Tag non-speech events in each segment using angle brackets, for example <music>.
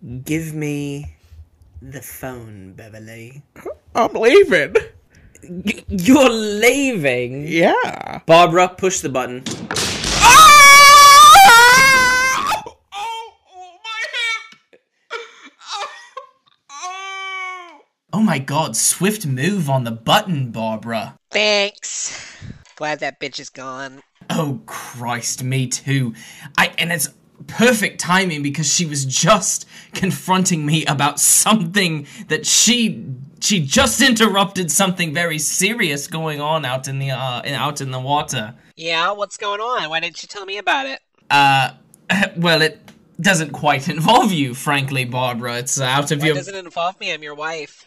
Give me the phone, Beverly. I'm leaving. Y- you're leaving? Yeah. Barbara, push the button. Oh my god, swift move on the button, Barbara. Thanks. Glad that bitch is gone. Oh Christ, me too. I and it's perfect timing because she was just confronting me about something that she she just interrupted something very serious going on out in the uh out in the water. Yeah, what's going on? Why didn't you tell me about it? Uh <laughs> well it doesn't quite involve you, frankly, Barbara. It's out of Why your doesn't involve me? I'm your wife.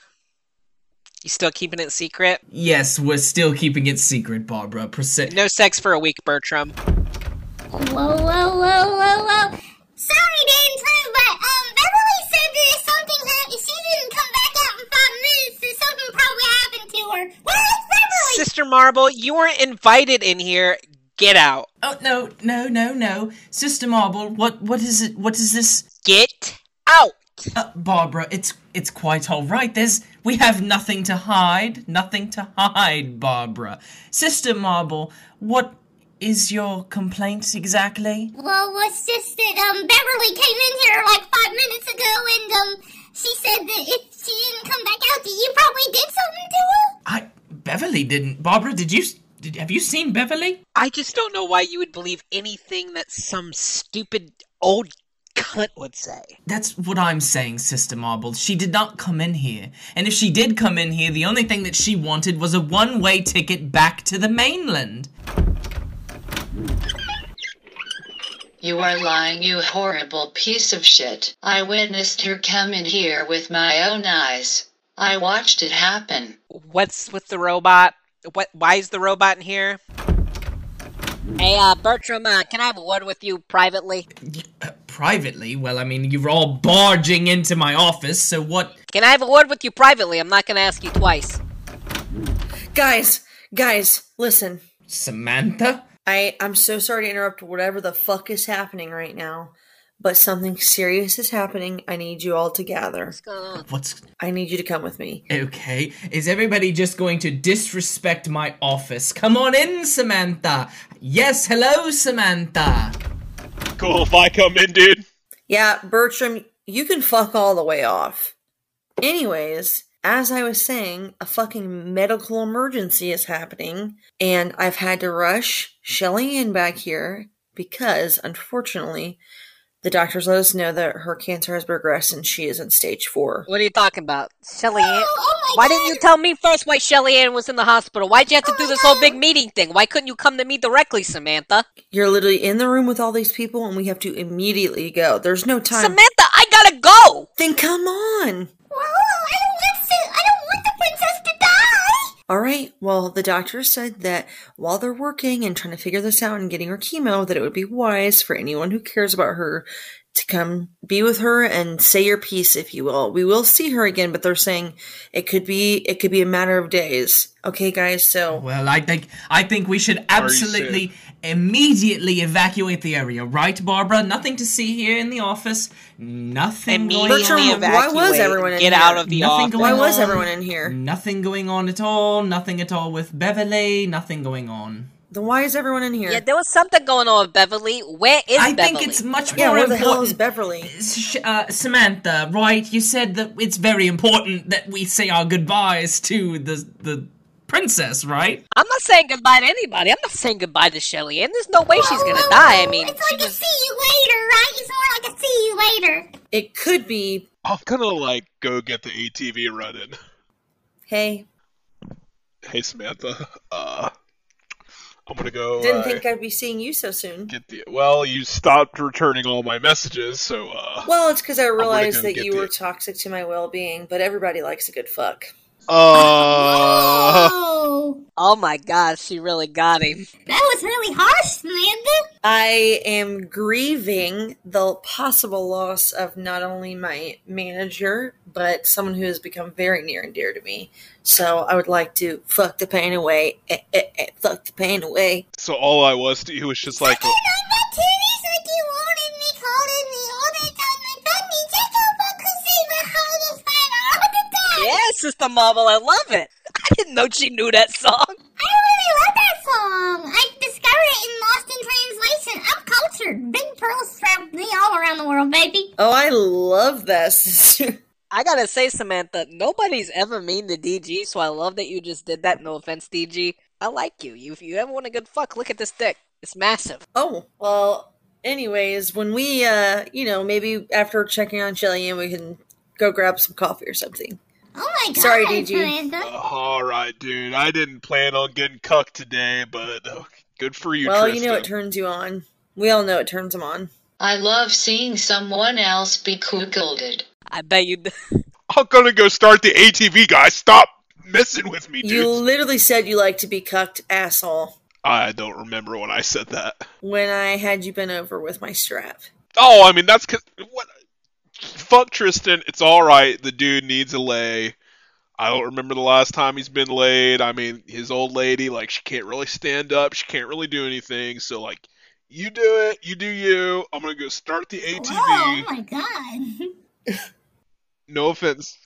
You still keeping it secret? Yes, we're still keeping it secret, Barbara. Proce- No sex for a week, Bertram. Whoa, whoa, whoa, whoa, whoa. Sorry to intrude, but, um, Beverly said that if something happened, she didn't come back out in five minutes, that something probably happened to her. Where is Beverly? Sister Marble, you weren't invited in here. Get out. Oh no, no, no, no. Sister Marble, what what is it what is this? Get out. Uh, Barbara, it's it's quite all right. There's we have nothing to hide, nothing to hide, Barbara. Sister Marble, what is your complaint exactly? Well, it's just that, um, Beverly came in here like five minutes ago, and, um, she said that if she didn't come back out, that you probably did something to her? I Beverly didn't. Barbara, did you s- did, have you seen Beverly? I just don't know why you would believe anything that some stupid old cunt would say. That's what I'm saying, Sister Marble. She did not come in here. And if she did come in here, the only thing that she wanted was a one-way ticket back to the mainland. You are lying, you horrible piece of shit. I witnessed her come in here with my own eyes. I watched it happen. What's with the robot? What? Why is the robot in here? Hey, uh, Bertram, uh, can I have a word with you privately? Uh, privately? Well, I mean, you're all barging into my office, so what? Can I have a word with you privately? I'm not gonna ask you twice. Guys, guys, listen. Samantha? I I'm so sorry to interrupt whatever the fuck is happening right now, but something serious is happening. I need you all to gather. What's going on? What's I need you to come with me. okay? Is everybody just going to disrespect my office? Come on in, Samantha. Yes, hello, Samantha. Cool if I come in, dude. Yeah, Bertram, you can fuck all the way off. Anyways, as I was saying, a fucking medical emergency is happening, and I've had to rush Shelley Ann back here because, unfortunately, the doctors let us know that her cancer has progressed and she is in stage four. What are you talking about, Shelley Ann? Oh, oh Why God. didn't you tell me first why Shelley Ann was in the hospital? Why'd you have to do this whole big meeting thing? Why couldn't you come to me directly, Samantha? You're literally in the room with all these people, and we have to immediately go. There's no time. Samantha, I gotta go! then come on. All right. Well, the doctor said that while they're working and trying to figure this out and getting her chemo, that it would be wise for anyone who cares about her to come be with her and say your piece, if you will. We will see her again, but they're saying it could be it could be a matter of days. Okay, guys. So Well, I think I think we should absolutely immediately evacuate the area, right, Barbara? Nothing to see here in the office. Nothing going Immediately on. Bertram, why was evacuate. everyone in Get here? out of the Nothing office. going why was everyone in here? Nothing going on at all. Nothing at all with Beverly. Nothing going on. Then why is everyone in here? Yeah, there was something going on with Beverly. Where is Beverly? I Beverly? think it's much Yeah, more where the hell important. is Beverly? Uh, Samantha, right? You said that it's very important that we say our goodbyes to the the princess, right? I'm not saying goodbye to anybody. I'm not saying goodbye to Shelley and There's no way she's gonna whoa, die. I mean, it's she like a see you later, right? It's more like a see you later. It could be. I'm gonna like go get the ATV running. Hey, Hey Samantha, uh, I'm gonna go. didn't uh, think I'd be seeing you so soon. get the. Well, you stopped returning all my messages, so uh. Well, it's because I realized go that you the- were toxic to my well-being, but everybody likes a good fuck. Uh. oh, <laughs> oh my god, she really got him. that was really harsh, Samantha. I am grieving the possible loss of not only my manager, but someone who has become very near and dear to me. So I would like to fuck the pain away. Eh, eh, eh, fuck the pain away. So all I was to you was just like. Yes, Sister Marble, I love it. <laughs> I didn't know she knew that song. I really love that song. I it in Lost in Translation. I'm cultured. Big pearls travel me all around the world, baby. Oh, I love that, sister. <laughs> I gotta say, Samantha, nobody's ever mean to DG, so I love that you just did that. No offense, DG. I like you. you if you ever want a good fuck, look at this dick. It's massive. Oh, well, anyways, when we, uh, you know, maybe after checking on Shelley we can go grab some coffee or something. Oh my god. Sorry, DG. Samantha. All right, dude. I didn't plan on getting cucked today, but uh, good for you, well, Tristan. you know it turns you on. We all know it turns them on. I love seeing someone else be cuckolded. I bet you. <laughs> I'm gonna go start the ATV, guys. Stop messing with me, dude. You literally said you like to be cucked, asshole, I don't remember when I said that. when I had you bent over with my strap. Oh, I mean that's cause what? Fuck Tristan. It's all right. The dude needs a lay. I don't remember the last time he's been laid. I mean, his old lady, like, she can't really stand up. She can't really do anything. So, like, you do it. You do you. I'm gonna go start the ATV. Whoa, oh my god. <laughs> No offense.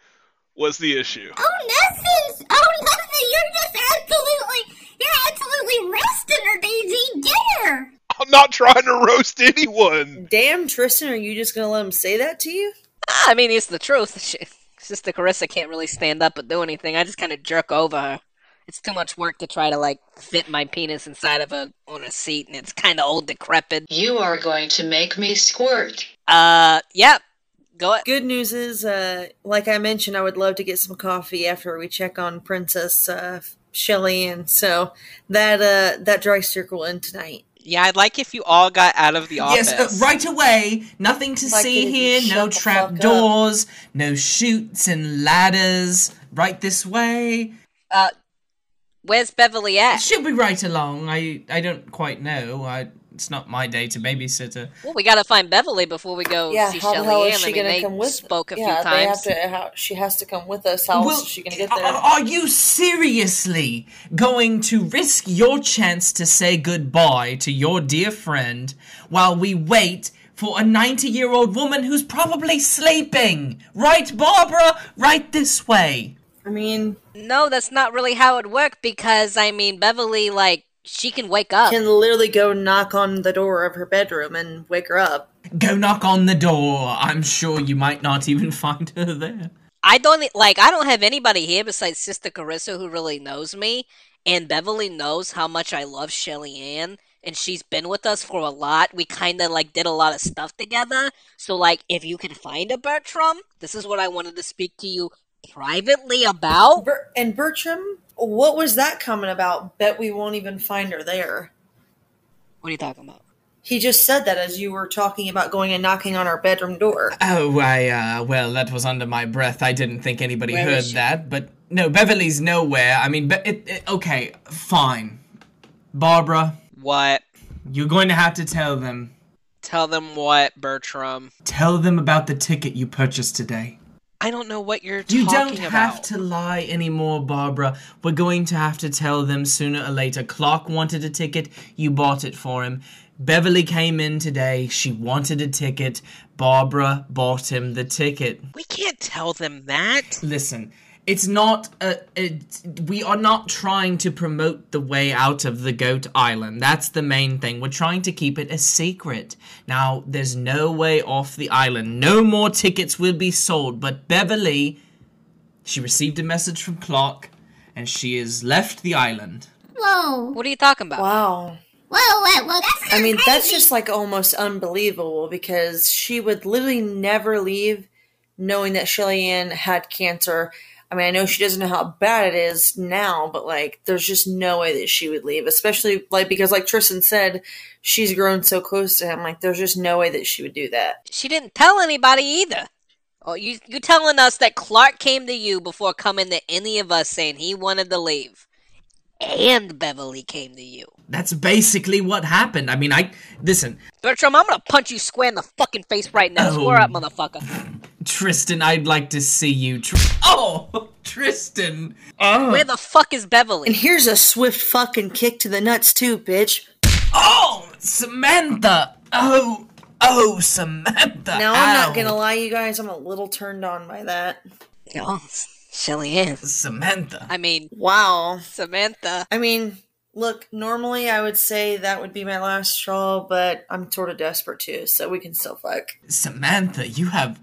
<laughs> What's the issue? Oh, nothing. Oh, nothing. You're just absolutely, you're absolutely resting her, DG. Get her. I'm not trying to roast anyone. Damn, Tristan, are you just gonna let him say that to you? I mean, it's the truth. <laughs> She, Sister Carissa can't really stand up or do anything. I just kind of jerk over her. It's too much work to try to like fit my penis inside of a on a seat, and it's kind of old, decrepit. You are going to make me squirt. Uh, yep. Go ahead. Good news is, uh, like I mentioned, I would love to get some coffee after we check on Princess uh, Shelley, and so that uh, that dry circle in tonight. Yeah, I'd like if you all got out of the office. Yes, uh, right away. Nothing to Like see here. No the trap fuck up. No chutes and ladders. Right this way. Uh, where's Beverly at? She'll be right along. I I don't quite know. I, it's not my day to babysit her. Well, we gotta find Beverly before we go Yeah, see how the Shelley hell Ann. is she I mean, gonna they come with? spoke a yeah, few they times. have to. How, she has to come with us. How else is she gonna get uh, there? Are, are you seriously going to risk your chance to say goodbye to your dear friend while we wait for a 90 year old woman who's probably sleeping? Right, Barbara? Right this way. I mean, No, that's not really how it worked because I mean, Beverly, like, she can wake up. can literally go knock on the door of her bedroom and wake her up. Go knock on the door. I'm sure you might not even <laughs> find her there. I don't e, like. I don't have anybody here besides Sister Carissa who really knows me, and Beverly knows how much I love Shelley Ann, and she's been with us for a lot. We kind of like did a lot of stuff together. So like, if you can find a Bertram, this is what I wanted to speak to you privately about. Ber- and Bertram, what was that coming about? Bet we won't even find her there. What are you talking about? He just said that as you were talking about going and knocking on our bedroom door. Oh, I, uh, well, that was under my breath. I didn't think anybody Where heard that, but no, Beverly's nowhere. I mean, be- it, it, okay, fine. Barbara, What? you're going to have to tell them. Tell them what, Bertram. Tell them about the ticket you purchased today. I don't know what you're talking about. You don't about. have to lie anymore, Barbara. We're going to have to tell them sooner or later. Clark wanted a ticket, you bought it for him. Beverly came in today, she wanted a ticket. Barbara bought him the ticket. We can't tell them that. Listen, it's not a, it, we are not trying to promote the way out of the goat island that's the main thing we're trying to keep it a secret now there's no way off the island no more tickets will be sold but beverly she received a message from clark and she has left the island Whoa. What are you talking about? Wow. Whoa, whoa, whoa. That's I kinda mean, that's just like almost unbelievable because she would literally never leave knowing that Shelley Ann had cancer. I mean, I know she doesn't know how bad it is now, but like, there's just no way that she would leave, especially like because, like Tristan said, she's grown so close to him. Like, there's just no way that she would do that. She didn't tell anybody either. Oh, you you telling us that Clark came to you before coming to any of us saying he wanted to leave, and Beverly came to you. that's basically what happened i mean i listen Bertram, I'm gonna punch you square in the fucking face right now. Oh. Swear up, motherfucker. tristan i'd like to see you Tr- oh <laughs> tristan oh Where the fuck is Beverly? And here's a swift fucking kick to the nuts too, bitch. Oh, Samantha! Oh, oh, Samantha! Now I'm Ow. not gonna lie, you guys, I'm a little turned on by that. Oh, Shelley Ann. Samantha. I mean, Wow. Samantha. I mean, look, normally I would say that would be my last straw, but I'm sort of desperate too, so we can still fuck. Samantha, you have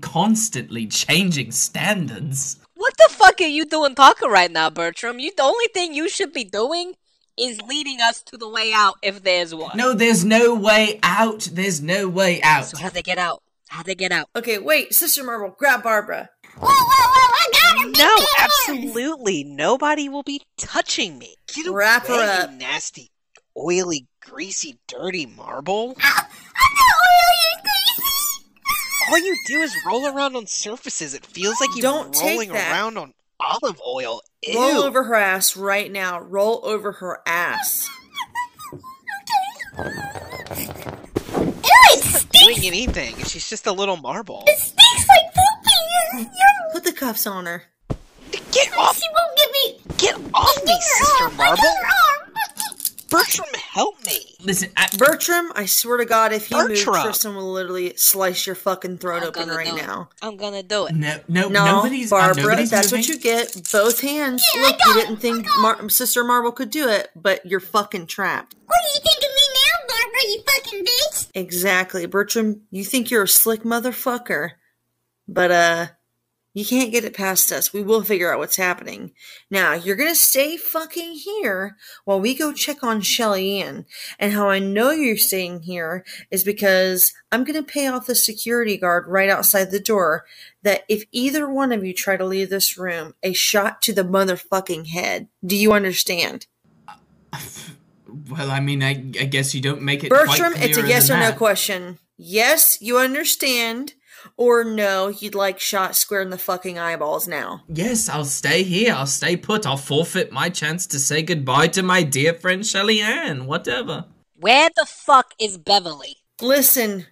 constantly changing standards. What the fuck are you doing talking right now, Bertram? You the only thing you should be doing is leading us to the way out if there's one. No, there's no way out. There's no way out. So how'd they get out? How'd they get out? Okay, wait, Sister Marble, grab Barbara. Whoa, whoa, whoa, I got her! No, big hands. absolutely. Nobody will be touching me. Get Wrap her up. nasty, oily, greasy, dirty marble. <laughs> I'm not oily and greasy. All you do is roll around on surfaces. It feels like you're Don't take rolling around on olive oil. Ew. Roll over her ass right now. Roll over her ass. <laughs> Ew, it stinks. doing anything. She's just a little marble. It stinks like poopy. You're, Put the cuffs on her. Get off! she won't give me. Get off me, Sister arm. Marble! got her arm. Bertram, help me! Listen, I, Bertram, I swear to God, if you move, Bertram. Tristan will literally slice your fucking throat I'm open right do it. now. I'm gonna do it. no, no, No, nobody's. uh, Barbara, nobody's that's moving. what you get. Both hands. Yeah, Look, you didn't think Mar- Sister Marble could do it, but you're fucking trapped. What do you think of me now, Barbara? You fucking bitch. Exactly, Bertram. You think you're a slick motherfucker, but uh, you can't get it past us. We will figure out what's happening. Now you're gonna stay fucking here while we go check on Shelley Ann. And how I know you're staying here is because I'm gonna pay off the security guard right outside the door. That if either one of you try to leave this room, a shot to the motherfucking head. Do you understand? <laughs> Well, I mean, I, I guess you don't make it. quite Bertram, it's a yes or than no question. Yes, you understand, or no, you'd like shot square in the fucking eyeballs now. Yes, I'll stay here. I'll stay put. I'll forfeit my chance to say goodbye to my dear friend Shelley Ann. Whatever. Where the fuck is Beverly? Listen,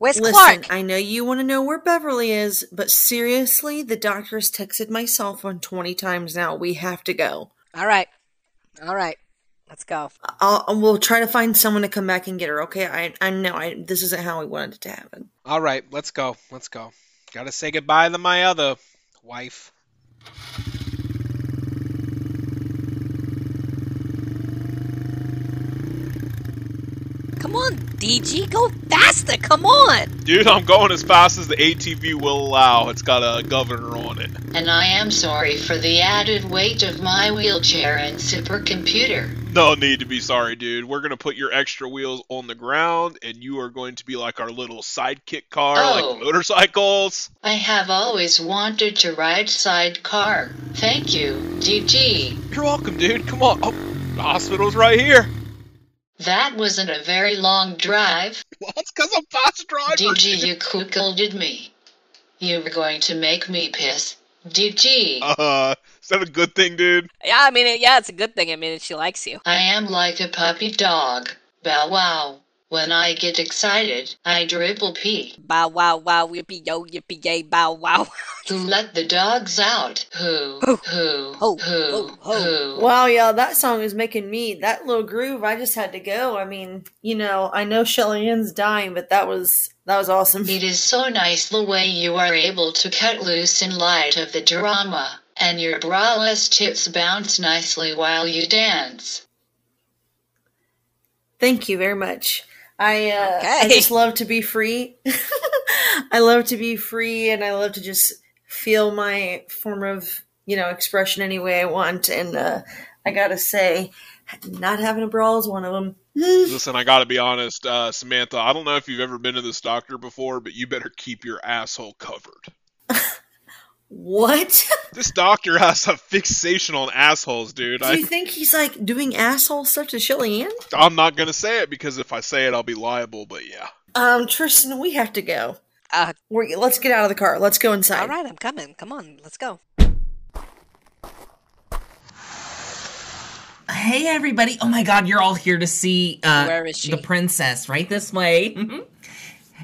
Where's listen, Clark? I know you want to know where Beverly is, but seriously, the doctor has texted my cell phone 20 times now. We have to go. All right, all right, let's go. I'll, we'll try to find someone to come back and get her, okay? I, I know I, this isn't how we wanted it to happen. All right, let's go. Let's go. Gotta say goodbye to my other wife. Come on, DG, go faster. Come on. Dude, I'm going as fast as the ATV will allow. It's got a governor on it. And I am sorry for the added weight of my wheelchair and supercomputer. No need to be sorry, dude. We're gonna put your extra wheels on the ground, and you are going to be like our little sidekick car, Oh. like motorcycles. I have always wanted to ride sidecar. Thank you, DG. You're welcome, dude. Come on. Oh, the hospital's right here. That wasn't a very long drive. Well, it's because I'm fast driver. DG, you cuckolded me. You were going to make me piss. DG, Uh, is that a good thing, dude? Yeah, I mean, it, yeah, it's a good thing. I mean, she likes you. I am like a puppy dog. Bow wow. When I get excited, I dribble pee. Bow wow wow, yippee yo, yippee yay, bow wow. Who let the dogs out? Who? Ho, Who? ho, Who? ho, ho. Who? Wow, y'all, that song is making me that little groove. I just had to go. I mean, you know, I know Shelley Ann's dying, but that was that was awesome. It is so nice the way you are able to cut loose in light of the drama, and your braless tits bounce nicely while you dance. Thank you very much. I uh, I just love to be free. <laughs> I love to be free, and I love to just feel my form of you know expression any way I want. And uh, I gotta say, not having a bra is one of them. <laughs> Listen, I gotta be honest, uh, Samantha. I don't know if you've ever been to this doctor before, but you better keep your asshole covered. What? <laughs> This doctor has a fixation on assholes, dude. Do I, you think he's like doing asshole stuff to Shelley Ann? I'm not gonna say it because if I say it, I'll be liable. But yeah. Um, Tristan, we have to go. Uh, We're, let's get out of the car. Let's go inside. all right, I'm coming. Come on, let's go. Hey, everybody. Oh my god, you're all here to see uh, Where is she? the princess. Right this way. <laughs> Mhm.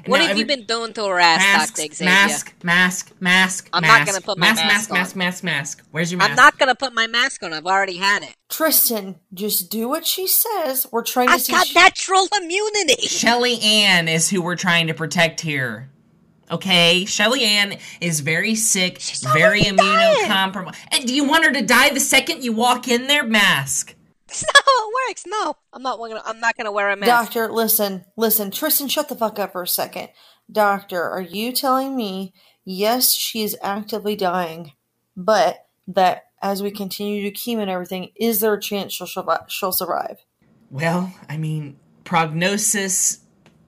What Now, have you been doing to her ass, Masks, Dr. Xavier? mask, mask, mask, I'm not gonna put my mask, mask mask, on. mask, mask, mask. Where's your mask? I'm not gonna put my mask on. I've already had it. Tristan, just do what she says. We're trying to I've got Sh- natural immunity. Shelley Ann is who we're trying to protect here. Okay, Shelley Ann is very sick, She's very already dying. immunocompromised. And do you want her to die the second you walk in there? Mask. That's not how it works. No, I'm not gonna. I'm not gonna wear a mask. Doctor, listen, listen. Tristan, shut the fuck up for a second. Doctor, are you telling me, yes, she is actively dying, but that as we continue to chemo and everything, is there a chance she'll, survive? she'll survive? Well, I mean, prognosis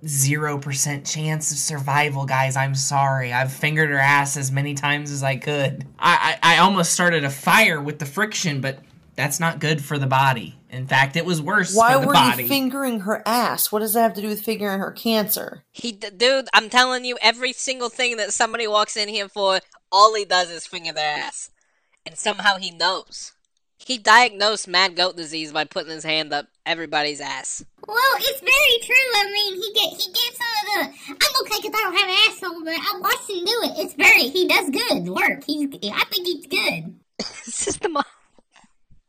0% chance of survival, guys. I'm sorry. I've fingered her ass as many times as I could. I, I, I almost started a fire with the friction, but that's not good for the body. In fact, it was worse Why for the were body. you fingering her ass? What does that have to do with fingering her cancer? He, dude, I'm telling you, every single thing that somebody walks in here for, all he does is finger their ass, and somehow he knows. He diagnosed mad goat disease by putting his hand up everybody's ass. Well, it's very true. I mean, he get he gets some of the. I'm okay because I don't have an asshole, but I watched him do it. It's very. He does good work. He's. I think he's good. <laughs> Is this the mo-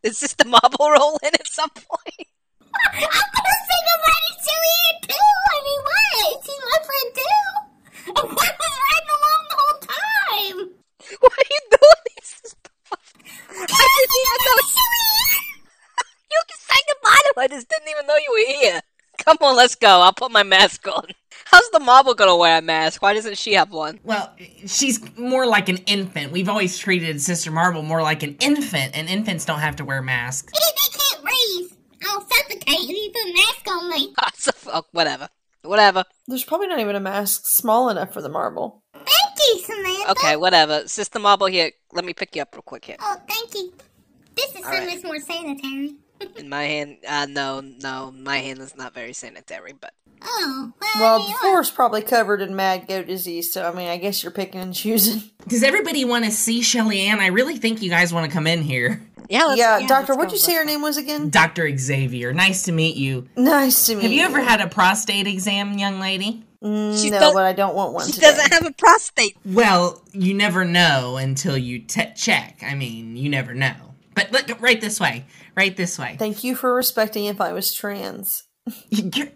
Is this the marble rolling at some point? I'm gonna say nobody Juliet too. I mean, what? She's my friend too. I was riding along the whole time. What are you doing? This is I didn't even know. <laughs> You can say goodbye to her. I just didn't even know you were here. Come on, let's go. I'll put my mask on. How's the marble gonna wear a mask? Why doesn't she have one? well, she's more like an infant. We've always treated Sister Marble more like an infant, and infants don't have to wear masks. They they can't breathe. I'll suffocate if you put a mask on me. <laughs> Oh, whatever. Whatever. There's probably not even a mask small enough for the marble. Thank you, Samantha. Okay, whatever. Sister Marble here. Let me pick you up real quick here. Oh, thank you. This is so right. much more sanitary. <laughs> In my hand, uh, no, no, my hand is not very sanitary, but Oh, well, Well, the know, floor's probably covered in mad goat disease, so I mean, I guess you're picking and choosing. <laughs> Does everybody want to see Shelley Ann? I really think you guys want to come in here. yeah, let's, yeah, let's doctor, what'd you say her name was again? Dr. Xavier, nice to meet you. Nice to meet you. Have you ever had a prostate exam, young lady? Mm, She no, does- but I don't want one She today. doesn't have a prostate. Well, you never know until you te- check. I mean, you never know. But look, right this way. Right this way. Thank you for respecting if I was trans. <laughs> You're,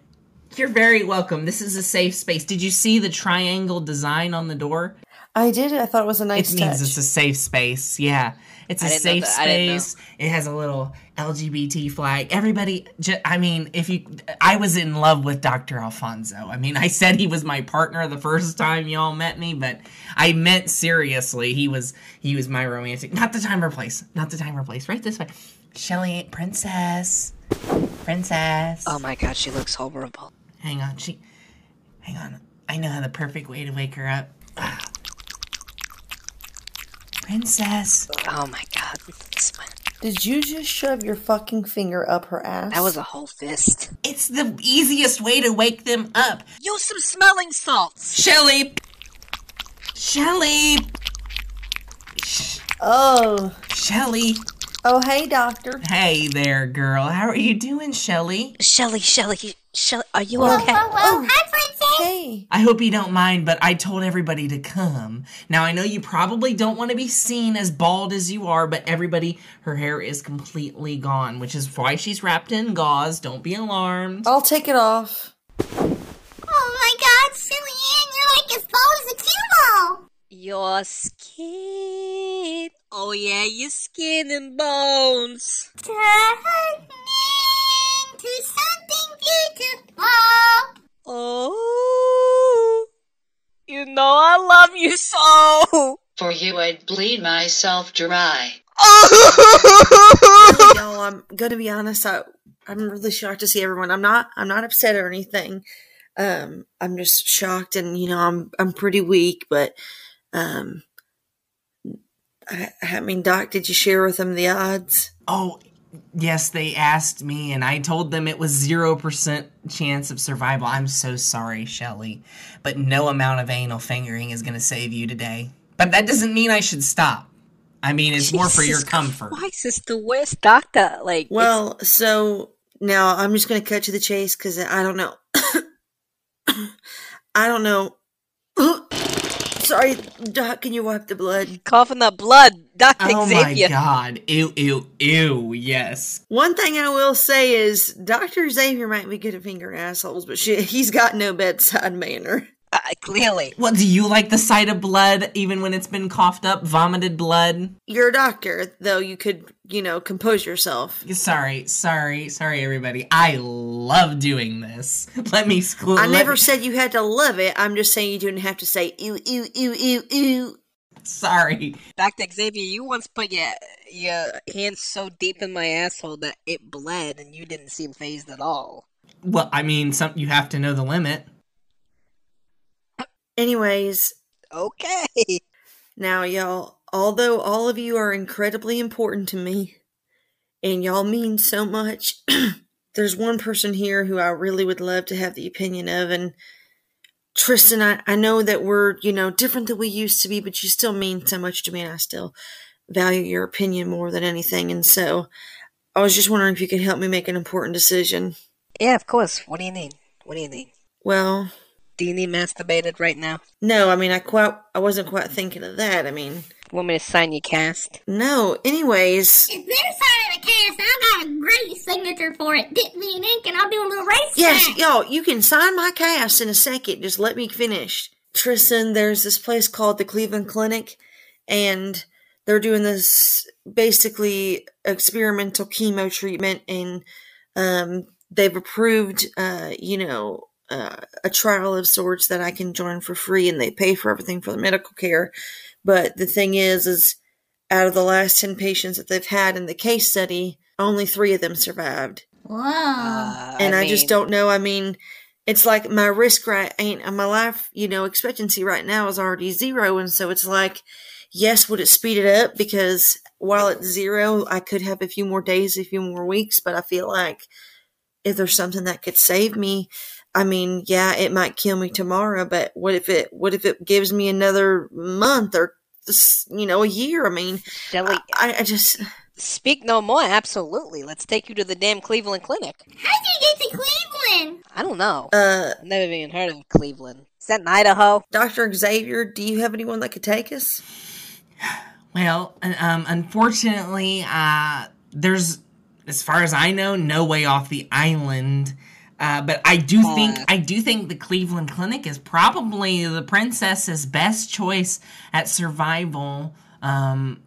you're very welcome. This is a safe space. Did you see the triangle design on the door? I did. I thought it was a nice it means touch. it's a safe space. Yeah. It's a safe that. I didn't know. space. It has a little LGBT flag. Everybody, ju- I mean, if you, I was in love with Dr. Alfonso. I mean, I said he was my partner the first time y'all met me, but I meant seriously. He was, he was my romantic, not the time or place, not the time or place. Right this way. Shelley, princess, princess. Oh my god, she looks horrible. Hang on, she. Hang on. I know the perfect way to wake her up. Ah. Princess. Oh my god. Did you just shove your fucking finger up her ass? That was a whole fist. It's the easiest way to wake them up. Use some smelling salts. Shelley. Shelley. Oh, Shelley. oh, hey, doctor. Hey there, girl. How are you doing, Shelley? Shelley, Shelley, Shelley, are you Whoa, okay? whoa, whoa. Hi, princess. Hey, I hope you don't mind, but I told everybody to come. Now, I know you probably don't want to be seen as bald as you are, but everybody, her hair is completely gone, which is why she's wrapped in gauze. Don't be alarmed. I'll take it off. Oh my God, Silly Ann, you're like as tall as a cue. Your skin. Oh yeah, your skin and bones. Turn into something beautiful. Oh. You know I love you so. For you, I'd bleed myself dry. <laughs> Really, y'all, I'm gonna be honest. I, I'm really shocked to see everyone. I'm not. I'm not upset or anything. Um, I'm just shocked, and you know, I'm I'm pretty weak, but um, I, I mean, Doc, did you share with them the odds? Oh, yes, they asked me, and I told them it was 0% chance of survival. I'm so sorry, Shelley, but no amount of anal fingering is going to save you today. But that doesn't mean I should stop. I mean, it's more for your Jesus comfort. Christ, it's the worst doctor. Like, Well, so now I'm just gonna cut to the chase because I don't know. <coughs> I don't know. <coughs> Sorry, Doc. Can you wipe the blood? coughing up blood. Dr. Xavier. Oh Xavier. my god. Ew, ew, ew, yes. One thing I will say is Doctor Xavier might be good at fingering assholes, but she, he's got no bedside manner. Uh, clearly. Well, do you like the sight of blood even when it's been coughed up, vomited blood? You're a doctor, though you could, you know, compose yourself. Sorry, sorry, sorry, everybody. I love doing this. <laughs> Let me school. I never me- said you had to love it. I'm just saying you didn't have to say ew, ew, ew, ew, ew. <laughs> Sorry. Dr. Xavier, you once put your your hand so deep in my asshole that it bled and you didn't seem phased at all. Well, I mean, some you have to know the limit. Anyways, Okay. now, y'all, although all of you are incredibly important to me and y'all mean so much, <clears throat> there's one person here who I really would love to have the opinion of. And Tristan, I, I know that we're, you know, different than we used to be, but you still mean so much to me, and I still value your opinion more than anything. And so I was just wondering if you could help me make an important decision. Yeah, of course. What do you need? What do you need? Well, Do you need masturbated right now? no, I mean, I quite, I wasn't quite thinking of that. I mean, Want me to sign your cast? no. Anyways, If they're signing a cast, I've got a great signature for it. Dip me in ink and I'll do a little race yes, track. y'all, you can sign my cast in a second. Just let me finish. Tristan, there's this place called the Cleveland Clinic, and they're doing this basically experimental chemo treatment, and um, they've approved, uh, you know, uh, a trial of sorts that I can join for free, and they pay for everything for the medical care. But the thing is, is out of the last 10 patients that they've had in the case study, only three of them survived. Wow. Uh, and I, just mean, don't know. I mean, it's like my risk right ain't my life, you know, expectancy right now is already zero. And so it's like, yes, would it speed it up? Because while it's zero, I could have a few more days, a few more weeks, but I feel like if there's something that could save me, I mean, yeah, it might kill me tomorrow, but what if it, what if it gives me another month or, you know, a year? I mean, Shelley, I, I just, speak no more. Absolutely. Let's take you to the damn Cleveland Clinic. How'd you get to Cleveland? I don't know. uh, I've never even heard of Cleveland. Is that in Idaho? Dr. Xavier, do you have anyone that could take us? Well, um, unfortunately, uh, there's, as far as I know, no way off the island. Uh, but I do think I do think the Cleveland Clinic is probably the princess's best choice at survival. Um,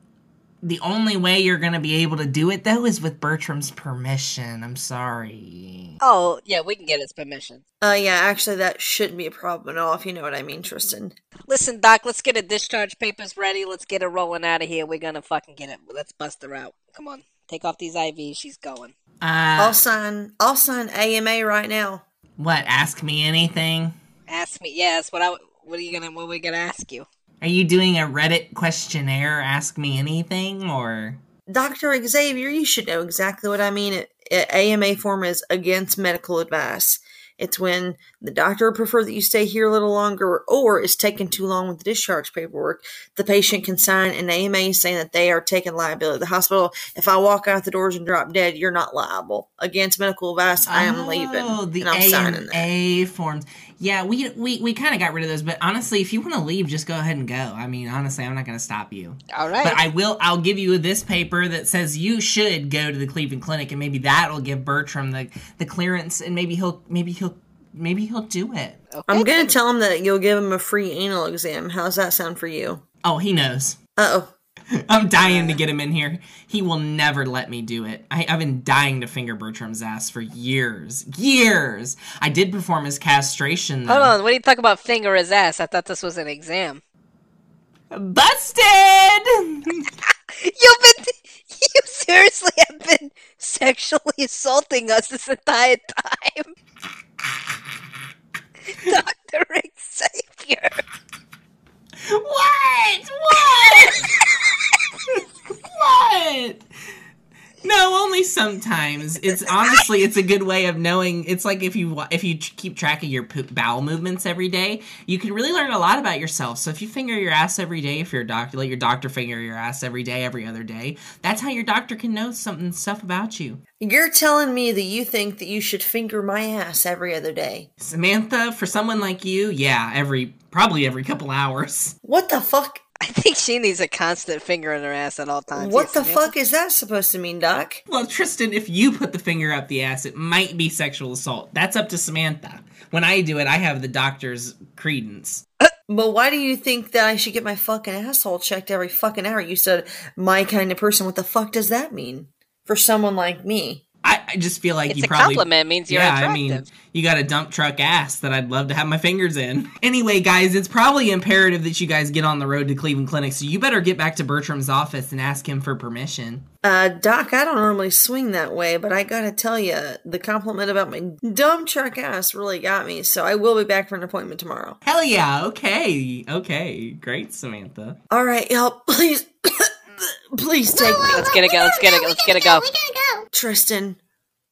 the only way you're gonna be able to do it though is with Bertram's permission. I'm sorry. Oh, yeah, we can get his permission. Uh, yeah, actually, that shouldn't be a problem at all, if you know what I mean, Tristan. Listen, Doc, let's get the discharge papers ready. Let's get her rolling out of here. We're gonna fucking get it. Let's bust her out. Come on. Take off these IVs. She's going. Uh, I'll sign. I'll sign AMA right now. what? Ask me anything. Ask me. Yes. What I. What are you gonna? What are we gonna ask you? Are you doing a Reddit questionnaire? Ask me anything, or Doctor Xavier, you should know exactly what I mean. It, it- AMA form is against medical advice. It's when the doctor would prefer that you stay here a little longer or it's taking too long with the discharge paperwork. The patient can sign an AMA saying that they are taking liability. The hospital, if I walk out the doors and drop dead, you're not liable. Against medical advice, I am leaving. Oh, the and I'm A signing that. A forms. Yeah, we we we kind of got rid of those, but honestly, if you want to leave, just go ahead and go. I mean, honestly, I'm not going to stop you. All right. But I will. I'll give you this paper that says you should go to the Cleveland Clinic, and maybe that'll give Bertram the the clearance, and maybe he'll maybe he'll maybe he'll do it. okay. I'm going to tell him that you'll give him a free anal exam. How's that sound for you? Oh, he knows. Uh oh. <laughs> I'm dying to get him in here. He will never let me do it. I, I've been dying to finger Bertram's ass for years. Years! I did perform his castration, though. Hold on. What do you talk about finger his ass? I thought this was an exam. Busted! <laughs> You've been. You seriously have been sexually assaulting us this entire time. Dr. Xavier. what? What? what? No, only sometimes. It's honestly, it's a good way of knowing. It's like if you if you keep track of your poop bowel movements every day, you can really learn a lot about yourself. So if you finger your ass every day, if you're a doctor, let your doctor finger your ass every day, every other day. That's how your doctor can know something stuff about you. You're telling me that you think that you should finger my ass every other day. Samantha, for someone like you, yeah, every probably every couple hours. What the fuck? <laughs> I think she needs a constant finger in her ass at all times. What Yes, the fuck is that supposed to mean, Doc? Well, Tristan, if you put the finger up the ass, it might be sexual assault. That's up to Samantha. When I do it, I have the doctor's credence. But why do you think that I should get my fucking asshole checked every fucking hour? You said my kind of person. What the fuck does that mean for someone like me? I, I just feel like It's you a probably compliment. It means you're yeah, attractive. I mean, you got a dump truck ass that I'd love to have my fingers in. <laughs> Anyway, guys, it's probably imperative that you guys get on the road to Cleveland Clinic, so you better get back to Bertram's office and ask him for permission. Uh, Doc, I don't normally swing that way, but I gotta tell you, the compliment about my dumb truck ass really got me. So I will be back for an appointment tomorrow. Hell yeah, okay, okay, great, Samantha. All right, y'all, <coughs> please, <coughs> please take me, Let's get it go. Let's get it. go, Let's get it go. We gotta go. Tristan.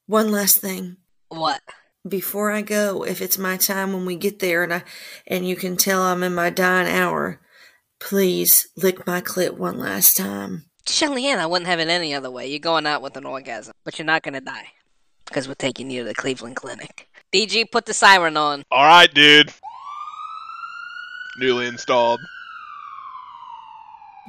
One last thing. What? before I go, if it's my time when we get there and I and you can tell I'm in my dying hour, please lick my clit one last time. Shelley Ann, I wouldn't have it any other way. You're going out with an orgasm, but you're not gonna die because we're taking you to the Cleveland Clinic. DG, put the siren on. All right, dude. Newly installed.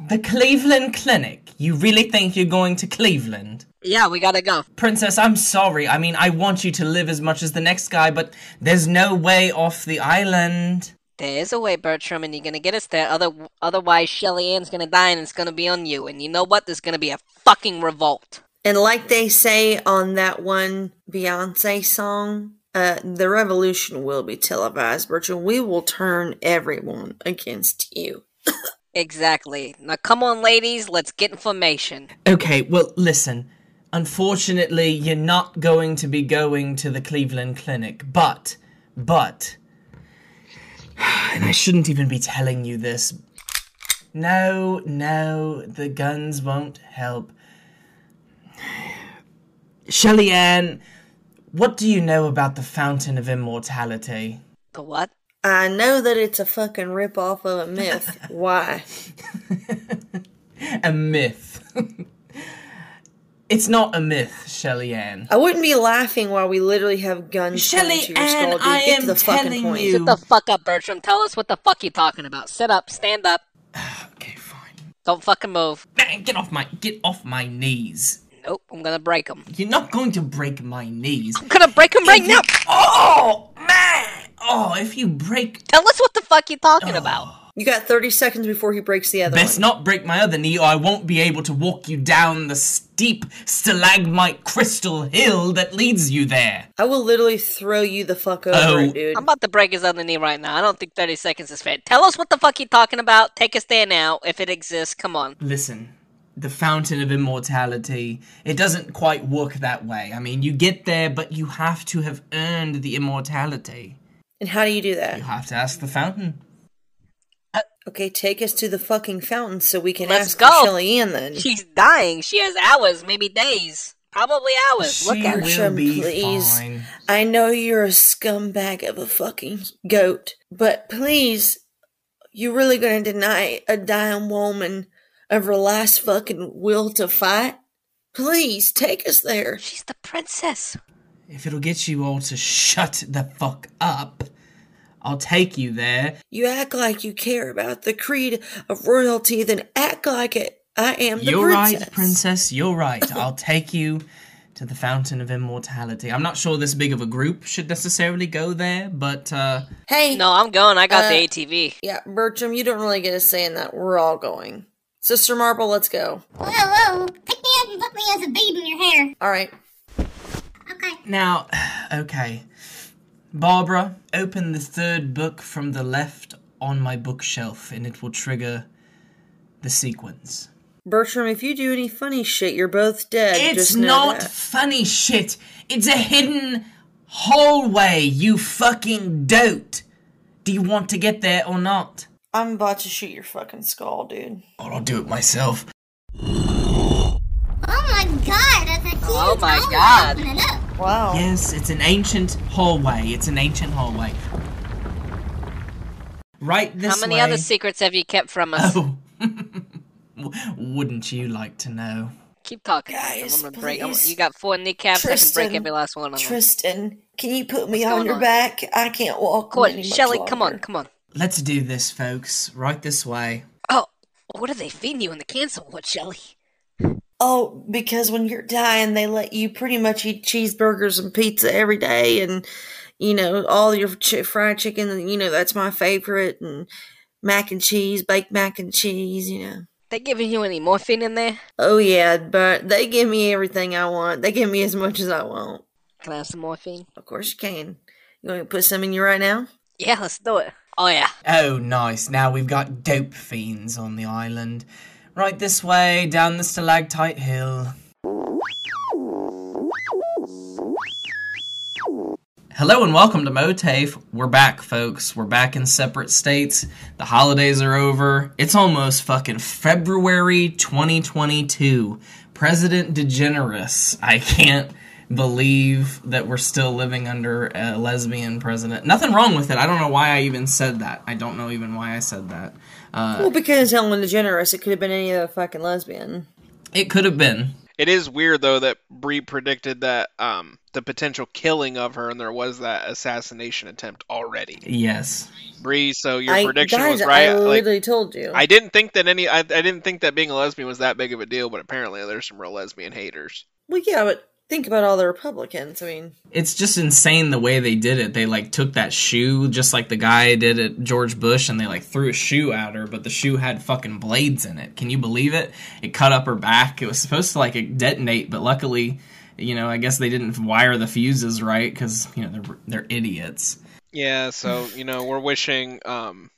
The Cleveland Clinic. You really think you're going to Cleveland? Yeah, we gotta go. Princess, I'm sorry. I mean, I want you to live as much as the next guy, but there's no way off the island. There is a way, Bertram, and you're gonna get us there. Other, otherwise, Shelley Ann's gonna die, and it's gonna be on you. And you know what? There's gonna be a fucking revolt. And like they say on that one Beyonce song, uh, the revolution will be televised, Bertram. We will turn everyone against you. Exactly. Now, come on, ladies. Let's get information. Okay, well, listen. Unfortunately, you're not going to be going to the Cleveland Clinic, but, but, <sighs> and I shouldn't even be telling you this. No, no, the guns won't help. <sighs> Shelley Ann, what do you know about the Fountain of Immortality? The what? I know that it's a fucking rip off of a myth. <laughs> Why? A myth. it's not a myth, Shelley Ann. I wouldn't be laughing while we literally have guns Shelley pointed to your Ann, skull, dude. I Get am to the telling point. you- Sit the fuck up, Bertram. Tell us what the fuck you're talking about. Sit up. Stand up. <sighs> Okay, fine. Don't fucking move. Man, get off my get off my knees. Nope. I'm gonna break them. You're not going to break my knees. I'm gonna break them right If now. Oh man! Oh, if you break, Tell us what the fuck you're talking oh. about. You got 30 seconds before he breaks the other best one. not break my other knee, or I won't be able to walk you down the steep stalagmite crystal hill that leads you there. I will literally throw you the fuck over, Oh. it, dude. I'm about to break his other knee right now. I don't think 30 seconds is fair. Tell us what the fuck you're talking about. Take us there now, if it exists. Come on. Listen, the fountain of immortality, it doesn't quite work that way. I mean, you get there, but you have to have earned the immortality. And how do you do that? You have to ask the fountain. Uh, okay, take us to the fucking fountain so we can Let's ask go. Shelley Ann then. She's dying. She has hours, maybe days. Probably hours. Look at her. will Bertram, please. fine. I know you're a scumbag of a fucking goat, but please, you're really gonna deny a dying woman of her last fucking will to fight? Please, take us there. She's the princess. If it'll get you all to shut the fuck up, I'll take you there. You act like you care about the creed of royalty, then act like it. I am the You're princess. right, princess. You're right. <laughs> I'll take you to the fountain of immortality. I'm not sure this big of a group should necessarily go there, but uh Hey, No, I'm going. I got Uh, the ATV. yeah, Bertram, you don't really get a say in that. We're all going. Sister Marble, let's go. Whoa, whoa. Pick me up and put me as a babe in your hair. All right. Okay. now <sighs> okay. Barbara, open the third book from the left on my bookshelf and it will trigger the sequence. Bertram, if you do any funny shit, you're both dead. It's Just not that. funny shit. It's a hidden hallway, you fucking dote. Do you want to get there or not? I'm about to shoot your fucking skull, dude. Or I'll do it myself. Oh my god, that's a huge Oh my. God. Open it up. Wow. Yes, it's an ancient hallway. It's an ancient hallway. Right this way. How many way. other secrets have you kept from us? Oh. <laughs> Wouldn't you like to know? Keep talking. Guys, I'm gonna break. I'm, you got four kneecaps. I can break every last one of them. Tristan, can you put me What's on your on? back? I can't walk. Come on, Shelley. Come on, come on. Let's do this, folks. Right this way. Oh, What are they feeding you in the cancer ward, Shelley? Oh, because when you're dying, they let you pretty much eat cheeseburgers and pizza every day, and you know all your ch- fried chicken. And you know that's my favorite, and mac and cheese, baked mac and cheese. You know. They giving you any morphine in there? Oh yeah, but they give me everything I want. They give me as much as I want. Can I have some morphine? Of course you can. You want me to put some in you right now? Yeah, let's do it. Oh yeah. Oh, nice. Now we've got dope fiends on the island. Right this way, down the stalactite hill. Hello and welcome to MOATAIF. We're back, folks. We're back in separate states. The holidays are over. It's almost fucking February 2022. President DeGeneres. I can't believe that we're still living under a lesbian president. Nothing wrong with it. I don't know why I even said that. I don't know even why I said that. Uh, Well, because Ellen DeGeneres, it could have been any other fucking lesbian. it could have been. It is weird though that Bri predicted that um the potential killing of her, and there was that assassination attempt already. Yes. Bri, so your I, prediction guys, was right. I Like, literally told you. I didn't think that any. I, I didn't think that being a lesbian was that big of a deal, but apparently there's some real lesbian haters. well, yeah, but think about all the Republicans. I mean, It's just insane the way they did it. They like took that shoe just like the guy did at George Bush and they like threw a shoe at her, but the shoe had fucking blades in it. Can you believe it? It cut up her back. It was supposed to like detonate, but luckily, you know, I guess they didn't wire the fuses right cuz you know, they're they're idiots. Yeah, so you know we're wishing um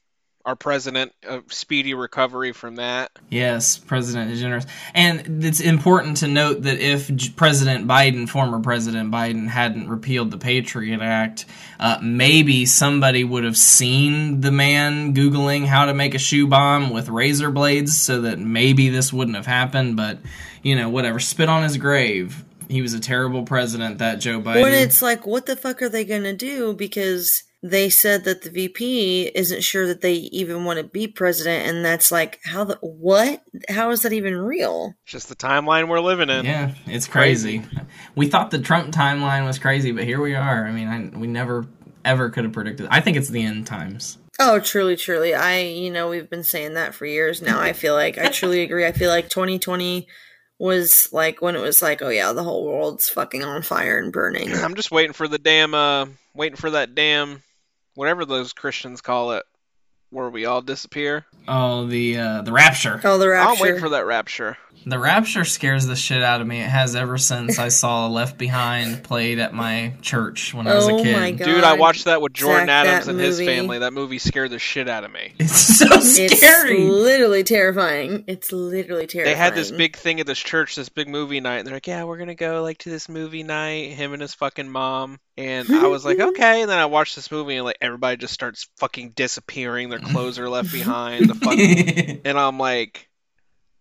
our president a speedy recovery from that. Yes, President DeGeneres. And it's important to note that if President Biden, former President Biden, hadn't repealed the Patriot Act, uh, maybe somebody would have seen the man Googling how to make a shoe bomb with razor blades so that maybe this wouldn't have happened. But, you know, whatever. Spit on his grave. He was a terrible president, that Joe Biden. when it's like, what the fuck are they going to do? Because they said that the VP isn't sure that they even want to be president, and that's like, how the what? How is that even real? It's just the timeline we're living in. Yeah, it's crazy. We thought the Trump timeline was crazy, but here we are. I mean, I, we never ever could have predicted. I think it's the end times. Oh, truly, truly. I, you know, we've been saying that for years now. I feel like I truly agree. I feel like 2020 was like when it was like, oh yeah, the whole world's fucking on fire and burning. I'm just waiting for the damn uh waiting for that damn whatever those Christians call it where we all disappear. Oh, the uh, the rapture. Oh, the rapture. I'm rapture. waiting for that rapture. The rapture scares the shit out of me. It has ever since I saw Left Behind played at my church when I was a Oh kid. my God. Dude, I watched that with Jordan Zach, Adams that and his family. That movie scared the shit out of me. <laughs> It's so scary. It's scary. literally terrifying. It's literally terrifying. They had this big thing at this church, this big movie night, and they're like, "Yeah, we're gonna go like to this movie night." Him and his fucking mom, and I was like, <laughs> "Okay." And then I watched this movie, and like everybody just starts fucking disappearing. Their clothes are left behind. The fucking, <laughs> and I'm like,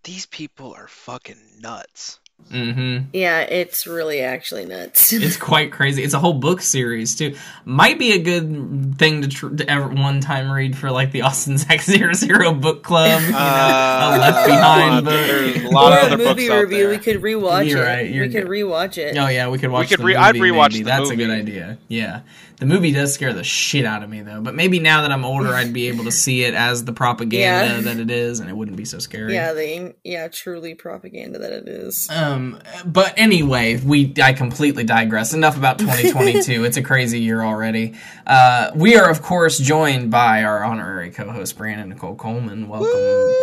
these people are fucking nuts. hmm Yeah, it's really actually nuts. <laughs> It's quite crazy. It's a whole book series too. Might be a good thing to, tr- to ever one time read for like the Austin <laughs> Zach Zero Zero book club. You know, Uh, a Left Behind book. There's a lot or of a other books movie out review. We could rewatch You're it. right, you're we could good. rewatch it. Oh yeah, we could watch. We could the re- movie, I'd rewatch maybe. the That's a good idea. Yeah, the movie does scare the shit out of me though. But maybe now that I'm older, I'd be able to <laughs> see it as the propaganda Yeah. that it is, and it wouldn't be so scary. Yeah, the yeah, truly propaganda that it is. Um, but anyway, we I completely digress. Enough about 2022. <laughs> it's a crazy year already. Uh, we are of course joined by our honorary co-host Brandon Nicole Coleman. Welcome.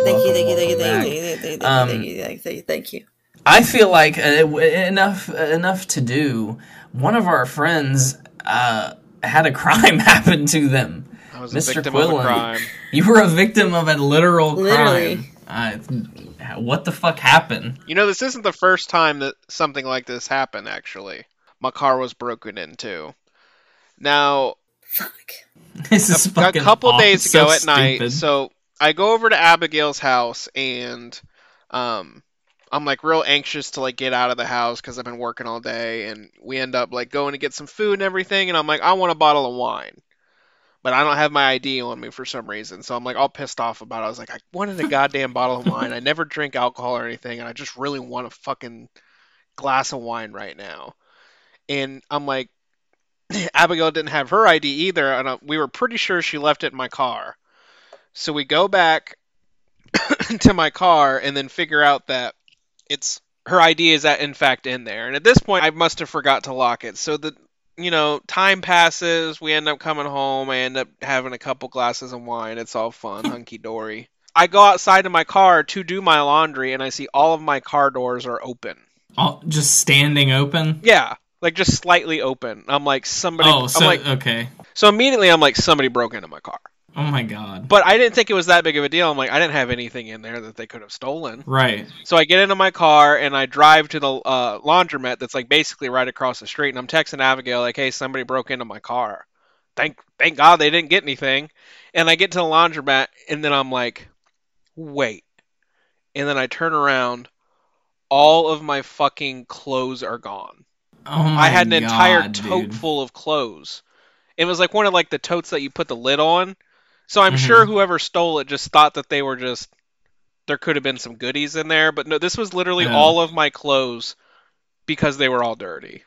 Thank you, thank you, thank you, thank you, thank you, thank you, Um, thank you, thank you. I feel like uh, enough enough to do. One of our friends uh, had a crime <laughs> happen to them. I was a Mr. victim of Quillen. a crime. You were a victim of a literal Literally. crime. Uh, what the fuck happened? You know, this isn't the first time that something like this happened. Actually, my car was broken into. Now, Fuck. <laughs> This is a fucking a couple aw- days so ago at night, stupid. so I go over to Abigail's house and um I'm like real anxious to like get out of the house because I've been working all day and we end up like going to get some food and everything and I'm like I want a bottle of wine. But I don't have my ID on me for some reason. So I'm like all pissed off about it. I was like I wanted a goddamn <laughs> bottle of wine. I never drink alcohol or anything and I just really want a fucking glass of wine right now. And I'm like <clears throat> Abigail didn't have her ID either, and uh, we were pretty sure she left it in my car. So we go back <clears throat> to my car and then figure out that it's her ID is that in fact in there. And at this point, I must have forgot to lock it. So the you know, time passes. We end up coming home. I end up having a couple glasses of wine. It's all fun, hmm. hunky dory. I go outside to my car to do my laundry, and I see all of my car doors are open. All, just standing open. Yeah, like just slightly open. I'm like somebody. Oh, so I'm like okay. so immediately I'm like somebody broke into my car. Oh my god. But I didn't think it was that big of a deal. I'm like I didn't have anything in there that they could have stolen. Right. So I get into my car and I drive to the uh, laundromat that's like basically right across the street. And I'm texting Abigail like, "Hey, somebody broke into my car. Thank thank God they didn't get anything." And I get to the laundromat and then I'm like, "Wait." And then I turn around, all of my fucking clothes are gone. Oh my I had an entire tote dude. full of clothes. It was like one of like the totes that you put the lid on. So I'm Mhm. sure whoever stole it just thought that they were just there could have been some goodies in there, but no, this was literally Yeah. all of my clothes because they were all dirty.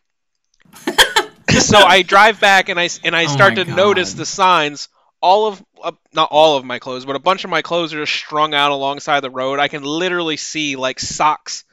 <laughs> so I drive back and I and I Oh start my to notice the signs. All of uh, not all of my clothes, but a bunch of my clothes are just strung out alongside the road. I can literally see like socks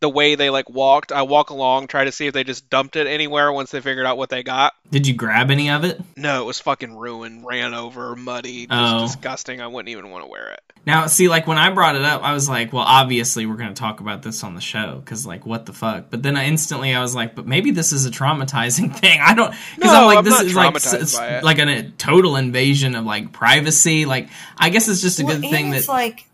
the way they like walked. I walk along, try to see if they just dumped it anywhere once they figured out what they got. Did you grab any of it? No, it was fucking ruined, ran over, muddy, just Oh. disgusting. I wouldn't even want to wear it. Now, see, like when I brought it up, I was like, well, obviously we're going to talk about this on the show because, like, what the fuck? But then I instantly I was like, but maybe this is a traumatizing <laughs> thing. I don't because No, I'm like, I'm this not is like traumatized s- by it. like an, a total invasion of like privacy. Like, I guess it's just a Well, good and thing it's that like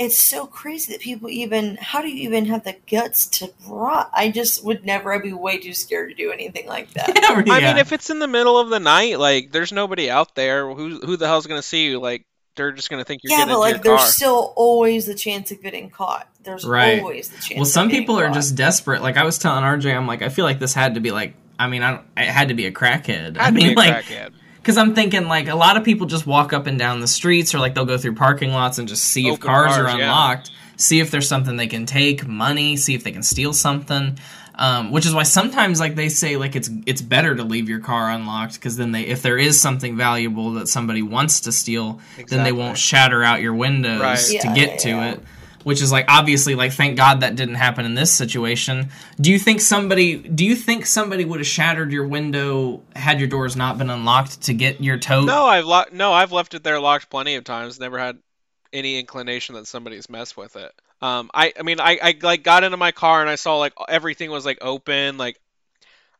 it's so crazy that people even how do you even have the guts to rot? I just would never. I'd be way too scared to do anything like that. Yeah. <laughs> Oh, I mean, if it's in the middle of the night, like there's nobody out there, who who the hell's gonna see you? Like they're just gonna think you're yeah, getting but into like your there's car. still always the chance of getting caught. There's Right. always the chance. Well, some getting people are caught. just desperate. Like I was telling RJ, I'm like, I feel like this had to be like, I mean, I don't, it had to be a crackhead. Had I to mean, be a like, crackhead. Because I'm thinking like a lot of people just walk up and down the streets, or like they'll go through parking lots and just see if Open cars, are cars, yeah. unlocked, see if there's something they can take, money, see if they can steal something. Um, which is why sometimes like they say like it's it's better to leave your car unlocked because then they if there is something valuable that somebody wants to steal then they won't shatter out your windows Right. to Yeah, get to yeah. it which is like obviously like thank god that didn't happen in this situation do you think somebody do you think somebody would have shattered your window had your doors not been unlocked to get your tote No, I've no, I've left it there locked plenty of times. Never had any inclination that somebody's messed with it. Um, I, I mean, I, I like got into my car and I saw like everything was like open. Like,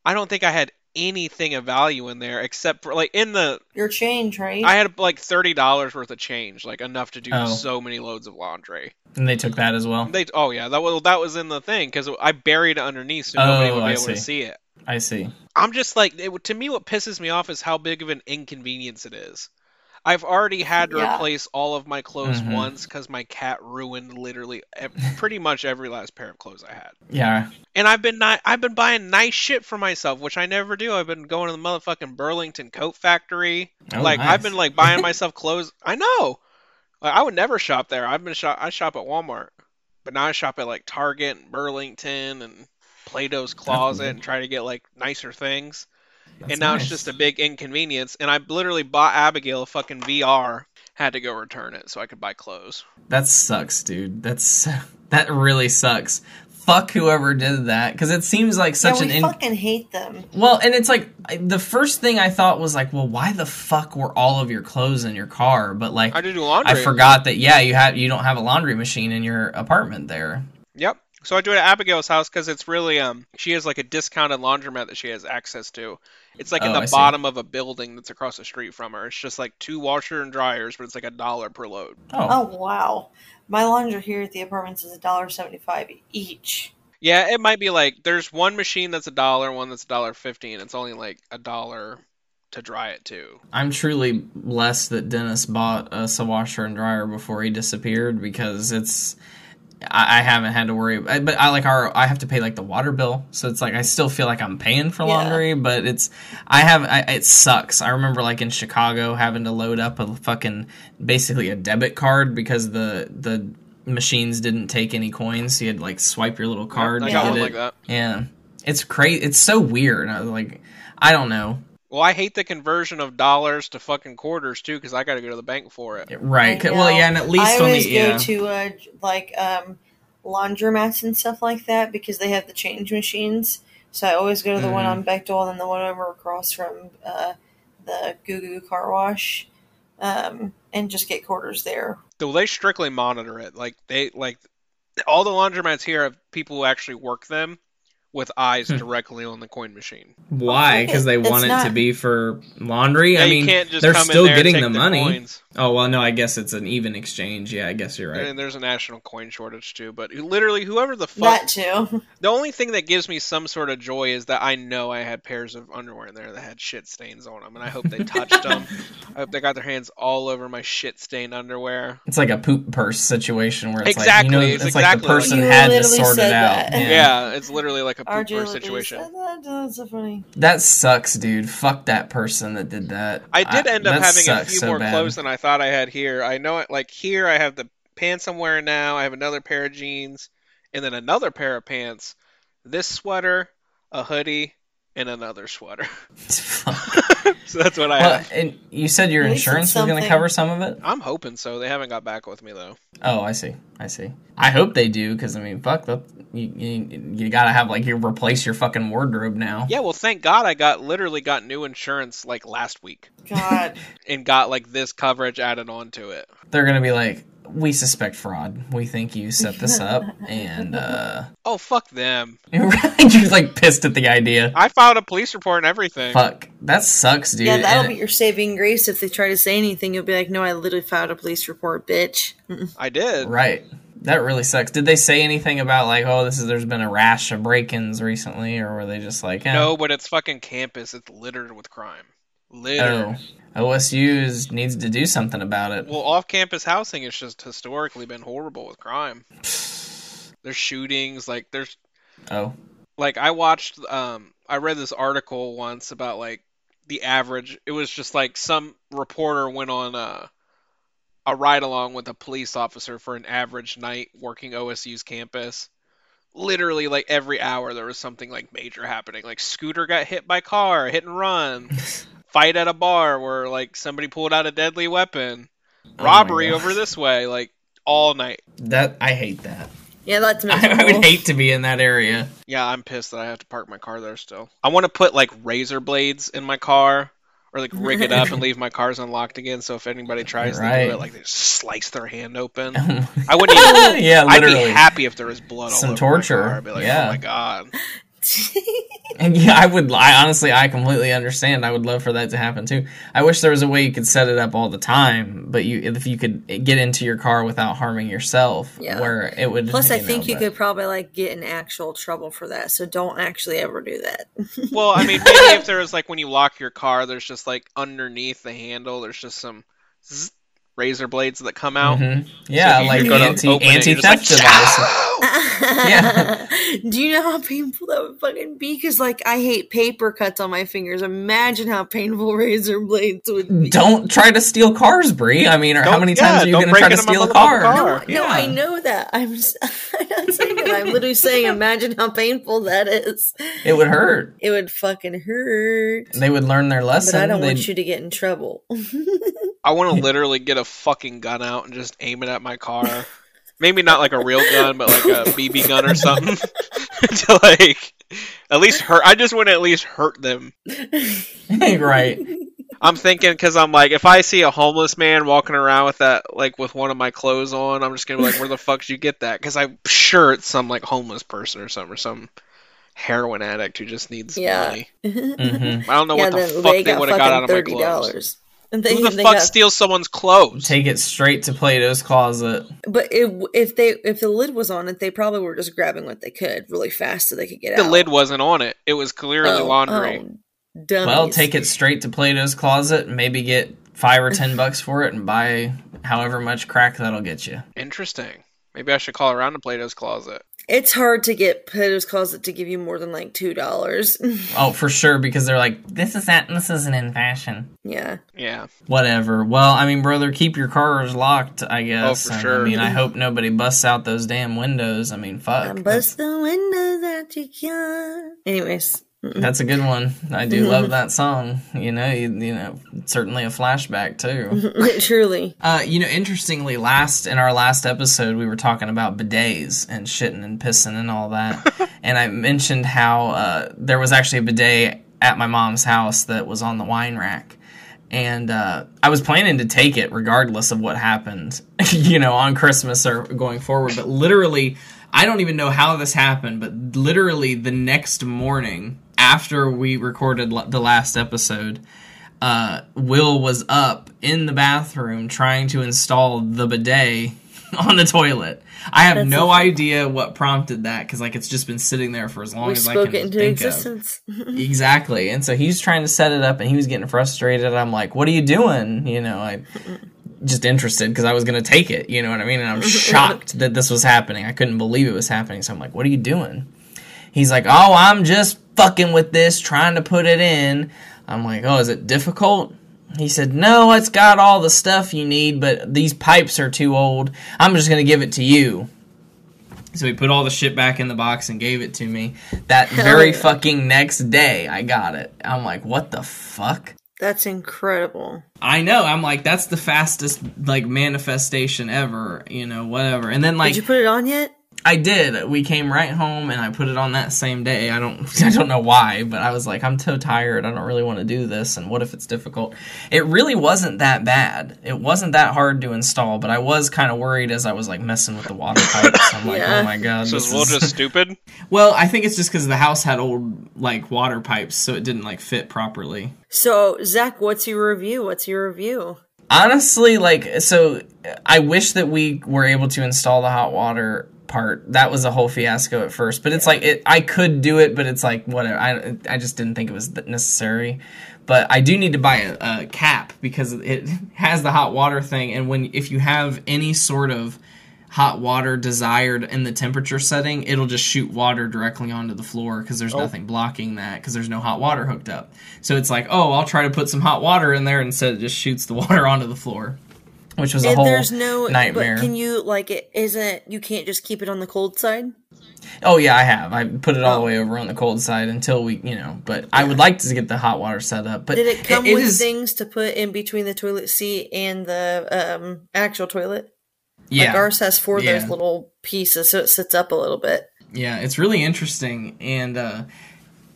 I don't think I had anything of value in there except for like in the your change, right? I had like thirty dollars worth of change, like enough to do Oh. so many loads of laundry. and they took that as well They, oh yeah, that was that was in the thing because I buried it underneath so nobody Oh, would be I able to see. see it. i see I'm just like it, to me what pisses me off is how big of an inconvenience it is. I've already had to Yeah. replace all of my clothes Mhm. once because my cat ruined literally ev- <laughs> pretty much every last pair of clothes I had. yeah And I've been ni- I've been buying nice shit for myself, which I never do. I've been going to the motherfucking Burlington Coat Factory. Oh, like nice. I've been like buying <laughs> myself clothes. I know. Like I would never shop there. I've been shop. I shop at Walmart, but now I shop at like Target and Burlington and Plato's Closet weird. and try to get like nicer things. That's and now nice. it's just a big inconvenience. And I literally bought Abigail a fucking VR. Had to go return it so I could buy clothes. that sucks dude that's <laughs> that really sucks fuck whoever did that because it seems like such yeah, an we in- fucking hate them. Well, and it's like the first thing I thought was like, well, why the fuck were all of your clothes in your car? But like, I did do laundry. I forgot that yeah, you have you don't have a laundry machine in your apartment there. Yep. So I do it at Abigail's house because it's really um she has like a discounted laundromat that she has access to. It's like in Oh, the I see. bottom of a building that's across the street from her. It's just like two washer and dryers, but it's like a dollar per load. Oh, Oh wow, my laundry here at the apartments is a dollar seventy five each. Yeah, it might be like there's one machine that's a dollar, one that's a dollar fifty, and it's only like a dollar to dry it too. I'm truly blessed that Dennis bought us a washer and dryer before he disappeared because it's. I, I haven't had to worry, I- but I like our. I have to pay like the water bill, so it's like I still feel like I'm paying for Yeah. laundry, but it's. I have. I, it sucks. I remember like in Chicago having to load up a fucking basically a debit card because the the machines didn't take any coins. So you had to, like swipe your little card. I got one it. like that. Yeah, it's crazy. It's so weird. I, like I don't know. Well, I hate the conversion of dollars to fucking quarters too, because I got to go to the bank for it. Right. Well, yeah, and at least I on always the go yeah. to uh, like um, laundromats and stuff like that because they have the change machines. So I always go to the one Mhm. on Bechtel and the one over across from uh, the Goo Goo Car Wash, um, and just get quarters there. Though they strictly monitor it. Like they like all the laundromats here have people who actually work them with eyes Hmm. directly on the coin machine. Why? Because they It's want it to be for laundry. Yeah, I you mean, can't just they're come still in there getting and the money. coins. Oh well, no, I guess it's an even exchange. Yeah, I guess you're right. And there's a national coin shortage too. But literally, whoever the fuck That too. <laughs> The only thing that gives me some sort of joy is that I know I had pairs of underwear in there that had shit stains on them, and I hope they touched them. <laughs> I hope they got their hands all over my shit stained underwear. It's like a poop purse situation where it's Exactly, like you know, it's it's, exactly like like the person that. had You to literally sort it said out. that. Yeah. Yeah, it's literally like a poop RJ situation. that. That's so funny. That sucks, dude. Fuck that person that did that. I did end up having a few so more bad. clothes than I thought I had here. I know it like here I have the pants I'm wearing now, I have another pair of jeans, and then another pair of pants, this sweater, a hoodie, and another sweater. <laughs> <laughs> So that's what I well, have. and you said your At least it's insurance was going to cover some of it. I'm hoping so. They haven't got back with me though. Oh, I see. I see. I hope they do because I mean, fuck, that, you, you you gotta have like you replace your fucking wardrobe now. Yeah, well thank God I got literally got new insurance like last week God. <laughs> and got like this coverage added onto it. They're gonna be like, we suspect fraud. We think you set this up, <laughs> and uh, Oh fuck them. <laughs> you're like pissed at the idea. I filed a police report and everything. Fuck, that sucks, dude. yeah, that'll And- be your saving grace if they try to say anything. You'll be like, "No, I literally filed a police report, bitch." I did. Right. That really sucks. Did they say anything about like, oh, this is there's been a rash of break-ins recently, or were they just like, eh, No, but it's fucking campus. It's littered with crime. Littered. oh, OSU needs to do something about it. Well, off-campus housing has just historically been horrible with crime. <sighs> There's shootings, like there's Oh, like I watched um I read this article once about like the average it was just like some reporter went on a a ride along with a police officer for an average night working OSU's campus. Literally like every hour there was something like major happening. Like scooter got hit by car, hit and run. <laughs> Fight at a bar where like somebody pulled out a deadly weapon. Oh Robbery over this way like all night. that I hate that. Yeah, that's I, miserable. I would hate to be in that area. Yeah, I'm pissed that I have to park my car there still. I want to put like razor blades in my car or like rig it up and <laughs> leave my cars unlocked again so if anybody tries to do it like they just slice their hand open. <laughs> I wouldn't even <laughs> yeah, I'd be happy if there was blood all Some over torture, My car. I'd be like, oh yeah. "Oh my god." And yeah, I would. I honestly, I completely understand. I would love for that to happen too. I wish there was a way you could set it up all the time, but you, if you could get into your car without harming yourself, Yeah. where it would. Plus, I know, think you but- could probably like get in actual trouble for that. So don't actually ever do that. <laughs> Well, I mean, maybe if there was like when you lock your car, there's just like underneath the handle, there's just some zzz, razor blades that come out. Mhm. Yeah, you- like anti anti theft like, devices. <laughs> Yeah. Do you know how painful that would fucking be? Because like I hate paper cuts on my fingers. Imagine how painful <laughs> razor blades would be. Don't try to steal cars, Bri. I mean, or how Don't- many yeah, times are you going to try to steal a car? car. No, I know that. I'm, just, <laughs> I'm not saying that. I'm literally saying, imagine how painful that is. It would hurt. It would fucking hurt. They would learn their lesson. But I don't They'd- want you to get in trouble. I want to literally get a fucking gun out and just aim it at my car. Maybe not like a real gun, but like a BB gun or something. <laughs> to like at least hurt. I just want to at least hurt them. <laughs> right. I'm thinking because I'm like, if I see a homeless man walking around with that, like with one of my clothes on, I'm just gonna be like, where the fuck did you get that? Because I'm sure it's some like homeless person or something, or some heroin addict who just needs Yeah. money. <laughs> hmm I don't know yeah, what the fuck they they would have got out of my thirty clothes. Dollars. And they, Who the they fuck got, steals someone's clothes? Take it straight to Plato's closet. but if if they if the lid was on it, they probably were just grabbing what they could really fast so they could get The out. The lid wasn't on it. It was clearly Oh, laundry. oh. Well, take it straight to Plato's closet. and Maybe get five or ten <laughs> bucks for it, and buy however much crack that'll get you. Interesting. Maybe I should call around to Plato's closet. It's hard to get Plato's Closet to give you more than like two dollars. <laughs> Oh, for sure, because they're like, this is that, this isn't in fashion. yeah. Yeah. Whatever. Well, I mean, brother, keep your cars locked. I oh, guess. Oh, for And, sure. I mean, I hope nobody busts out those damn windows. I mean, fuck. I bust the windows out your car. Anyways, That's a good one. I do love that song. You know, you, you know, certainly a flashback too. <laughs> Truly. Uh, you know, interestingly, last in our last episode, we were talking about bidets and shitting and pissing and all that, <laughs> and I mentioned how uh, there was actually a bidet at my mom's house that was on the wine rack, and uh, I was planning to take it regardless of what happened, <laughs> you know, on Christmas or going forward. But literally, I don't even know how this happened, but literally the next morning after we recorded l- the last episode, uh, Will was up in the bathroom trying to install the bidet <laughs> on the toilet. I have That's no idea what prompted that because like it's just been sitting there for as long We as I can it into think of. <laughs> Exactly. And so he's trying to set it up and he was getting frustrated. I'm like, what are you doing? You know, I just interested because I was going to take it. You know what I mean? And I'm <laughs> shocked that this was happening. I couldn't believe it was happening. So I'm like, what are you doing? He's like, oh, I'm just fucking with this, trying to put it in. I'm like, oh, is it difficult? He said, no, it's got all the stuff you need, but these pipes are too old. I'm just going to give it to you. So he put all the shit back in the box and gave it to me. That very fucking next day, I got it. I'm like, what the fuck? That's incredible. I know. I'm like, that's the fastest like manifestation ever. You know, whatever. And then like, Did you put it on yet? I did. We came right home and I put it on that same day. I don't <laughs> I don't know why, but I was like I'm so tired. I don't really want to do this and what if it's difficult? It really wasn't that bad. It wasn't that hard to install, but I was kind of worried as I was like messing with the water <laughs> pipes. I'm like, Yeah. "Oh my god." So this is Will is- just stupid? <laughs> Well, I think it's just cuz the house had old like water pipes, so it didn't like fit properly. So, Zach, what's your review? What's your review? honestly like so i wish that we were able to install the hot water part. That was a whole fiasco at first but it's like it i could do it but it's like whatever. I, I just didn't think it was necessary. But i do need to buy a, a cap because it <laughs> has the hot water thing and when if you have any sort of hot water desired in the temperature setting it'll just shoot water directly onto the floor because there's oh. nothing blocking that because there's no hot water hooked up. So it's like oh i'll try to put some hot water in there instead. It just shoots the <laughs> water onto the floor which was a And whole there's no nightmare But can you like it? Isn't you can't just keep it on the cold side? oh yeah i have i put it all the Oh. way over on the cold side until we you know but i would like to get the hot water set up but Did it come it with is- things to put in between the toilet seat and the um, actual toilet? yeah Like ours has four of Yeah. those little pieces, so it sits up a little bit. Yeah, it's really interesting, and uh,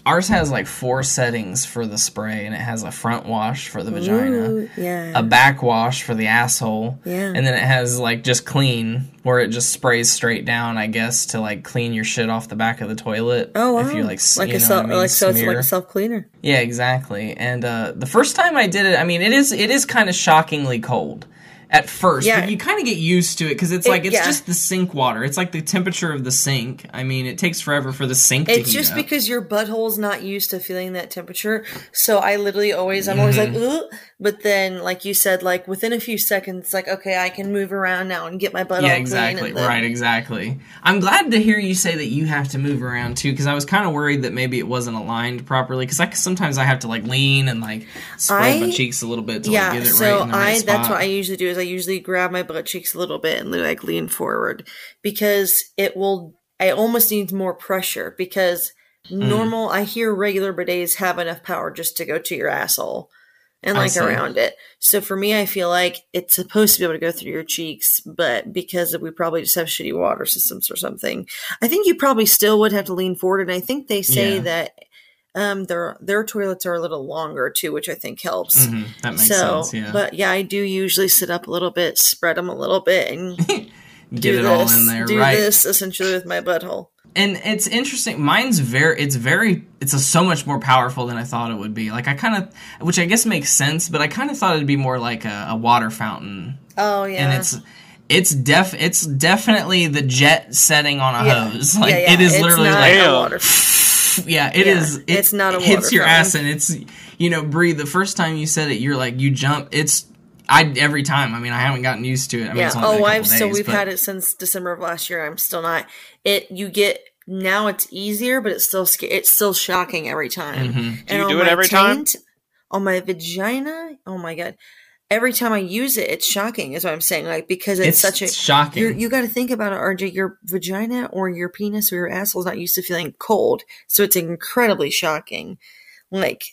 ours has like four settings for the spray, and it has a front wash for the vagina, Ooh, yeah. a back wash for the asshole, Yeah. and then it has like just clean, where it just sprays straight down, I guess, to like clean your shit off the back of the toilet. oh wow. if you like, like you a self, I mean, like so it's like a self cleaner. Yeah, exactly. And uh, the first time I did it, I mean, it is it is kind of shockingly cold at first, Yeah. but you kind of get used to it because it's like it's yeah. just the sink water. It's like the temperature of the sink. I mean, it takes forever for the sink to It's just up. because your butthole's not used to feeling that temperature. So I literally always, I'm always Mm-hmm. like, Ugh. But then, like you said, like within a few seconds, like okay, I can move around now and get my butt yeah, exactly. clean. and then- Right, exactly. I'm glad to hear you say that you have to move around too, because I was kind of worried that maybe it wasn't aligned properly. Because I sometimes I have to like lean and like spread my cheeks a little bit to Yeah, like get it so right in the right I spot. that's what I usually do is I usually grab my butt cheeks a little bit and like lean forward because it will. I almost need more pressure because Mm. normal. I hear regular bidets have enough power just to go to your asshole and like around it. So for me, I feel like it's supposed to be able to go through your cheeks, but because we probably just have shitty water systems or something, I think you probably still would have to lean forward. And I think they say Yeah. that um their their toilets are a little longer too, which I think helps. Mhm, that makes so, sense. Yeah, but yeah, I do usually sit up a little bit, spread them a little bit, and <laughs> get do it this. all in there, do right? this essentially with my butthole. And it's interesting mine's very it's very it's a, so much more powerful than i thought it would be like i kind of which i guess makes sense but i kind of thought it'd be more like a, a water fountain Oh yeah, and it's it's def it's definitely the jet setting on a yeah. hose like yeah, yeah. it is It's literally not like a water. <laughs> yeah it Yeah, is. It it's not a hits water your ass and it's you know breathe the first time you said it you're like you jump it's i every time i mean i haven't gotten used to it i mean yeah. it's only Oh, I've so we've but- had it since December of last year. I'm still not. It you get now it's easier, but it's still sca- it's still shocking every time. Mhm. Do you do it my every time? On my vagina, oh my god. every time I use it, it's shocking. Is what I'm saying. Like because it's, It's, such a shocking. you're, you got to think about it, RJ. Your vagina or your penis or your asshole is not used to feeling cold, so it's incredibly shocking. Like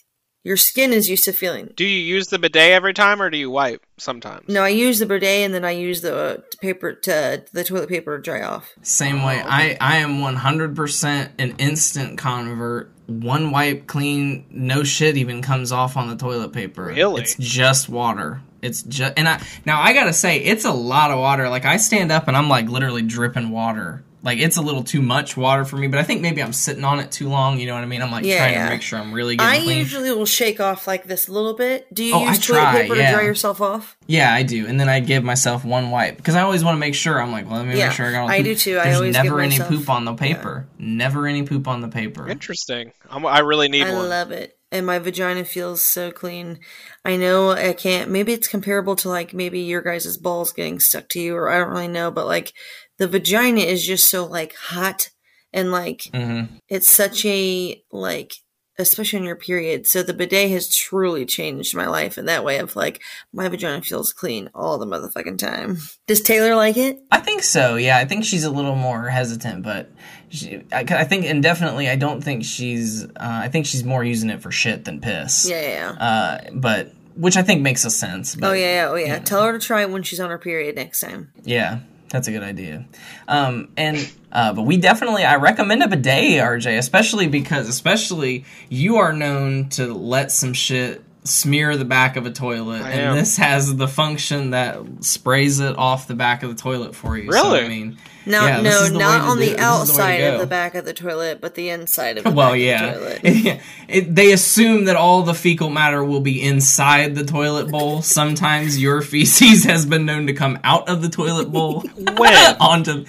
your skin is used to feeling. Do you use the bidet every time, or do you wipe sometimes? No, I use the bidet and then I use the uh, paper to the toilet paper to dry off. Same way. I, I am 100% an instant convert. One wipe clean, no shit even comes off on the toilet paper. Really? It's just water. It's just and I now I gotta say it's a lot of water. Like I stand up and I'm like literally dripping water. Like it's a little too much water for me, but I think maybe I'm sitting on it too long. You know what I mean? I'm like Yeah, trying yeah. to make sure I'm really getting I clean. usually will shake off like this a little bit. Do you Oh, I use toilet try, paper yeah. to dry yourself off? Yeah, I do, and then I give myself one wipe because I always want to make sure. I'm like, well, let me Yeah, make sure I got. All the I poop. do too. I There's always give never any myself- poop on the paper. Never any poop on the paper. Interesting. I'm, I really need I one. I love it. And my vagina feels so clean. I know I can't, maybe it's comparable to like maybe your guys' balls getting stuck to you, or I don't really know, but like the vagina is just so like hot and like hmm it's such a like especially on your period so the bidet has truly changed my life in that way of like my vagina feels clean all the motherfucking time <laughs> does taylor like it I think so. Yeah, I think she's a little more hesitant, but she, I, I think indefinitely. I don't think she's. Uh, I think she's more using it for shit than piss. yeah yeah, yeah. Uh, but which I think makes a sense. But oh yeah yeah oh yeah tell her to try it when she's on her period next time Yeah, that's a good idea. Um, and uh, but we definitely I recommend a bidet, RJ, especially because especially you are known to let some shit smear the back of a toilet, I and am. this has the function that sprays it off the back of the toilet for you. So, Really? I mean, no yeah, no is the way not on the it. This the outside of the back of the toilet but the inside of the toilet. Well, back yeah. of the toilet <laughs> It, they assume that all the fecal matter will be inside the toilet bowl. Sometimes your <laughs> feces has been known to come out of the toilet bowl. When? <laughs> onto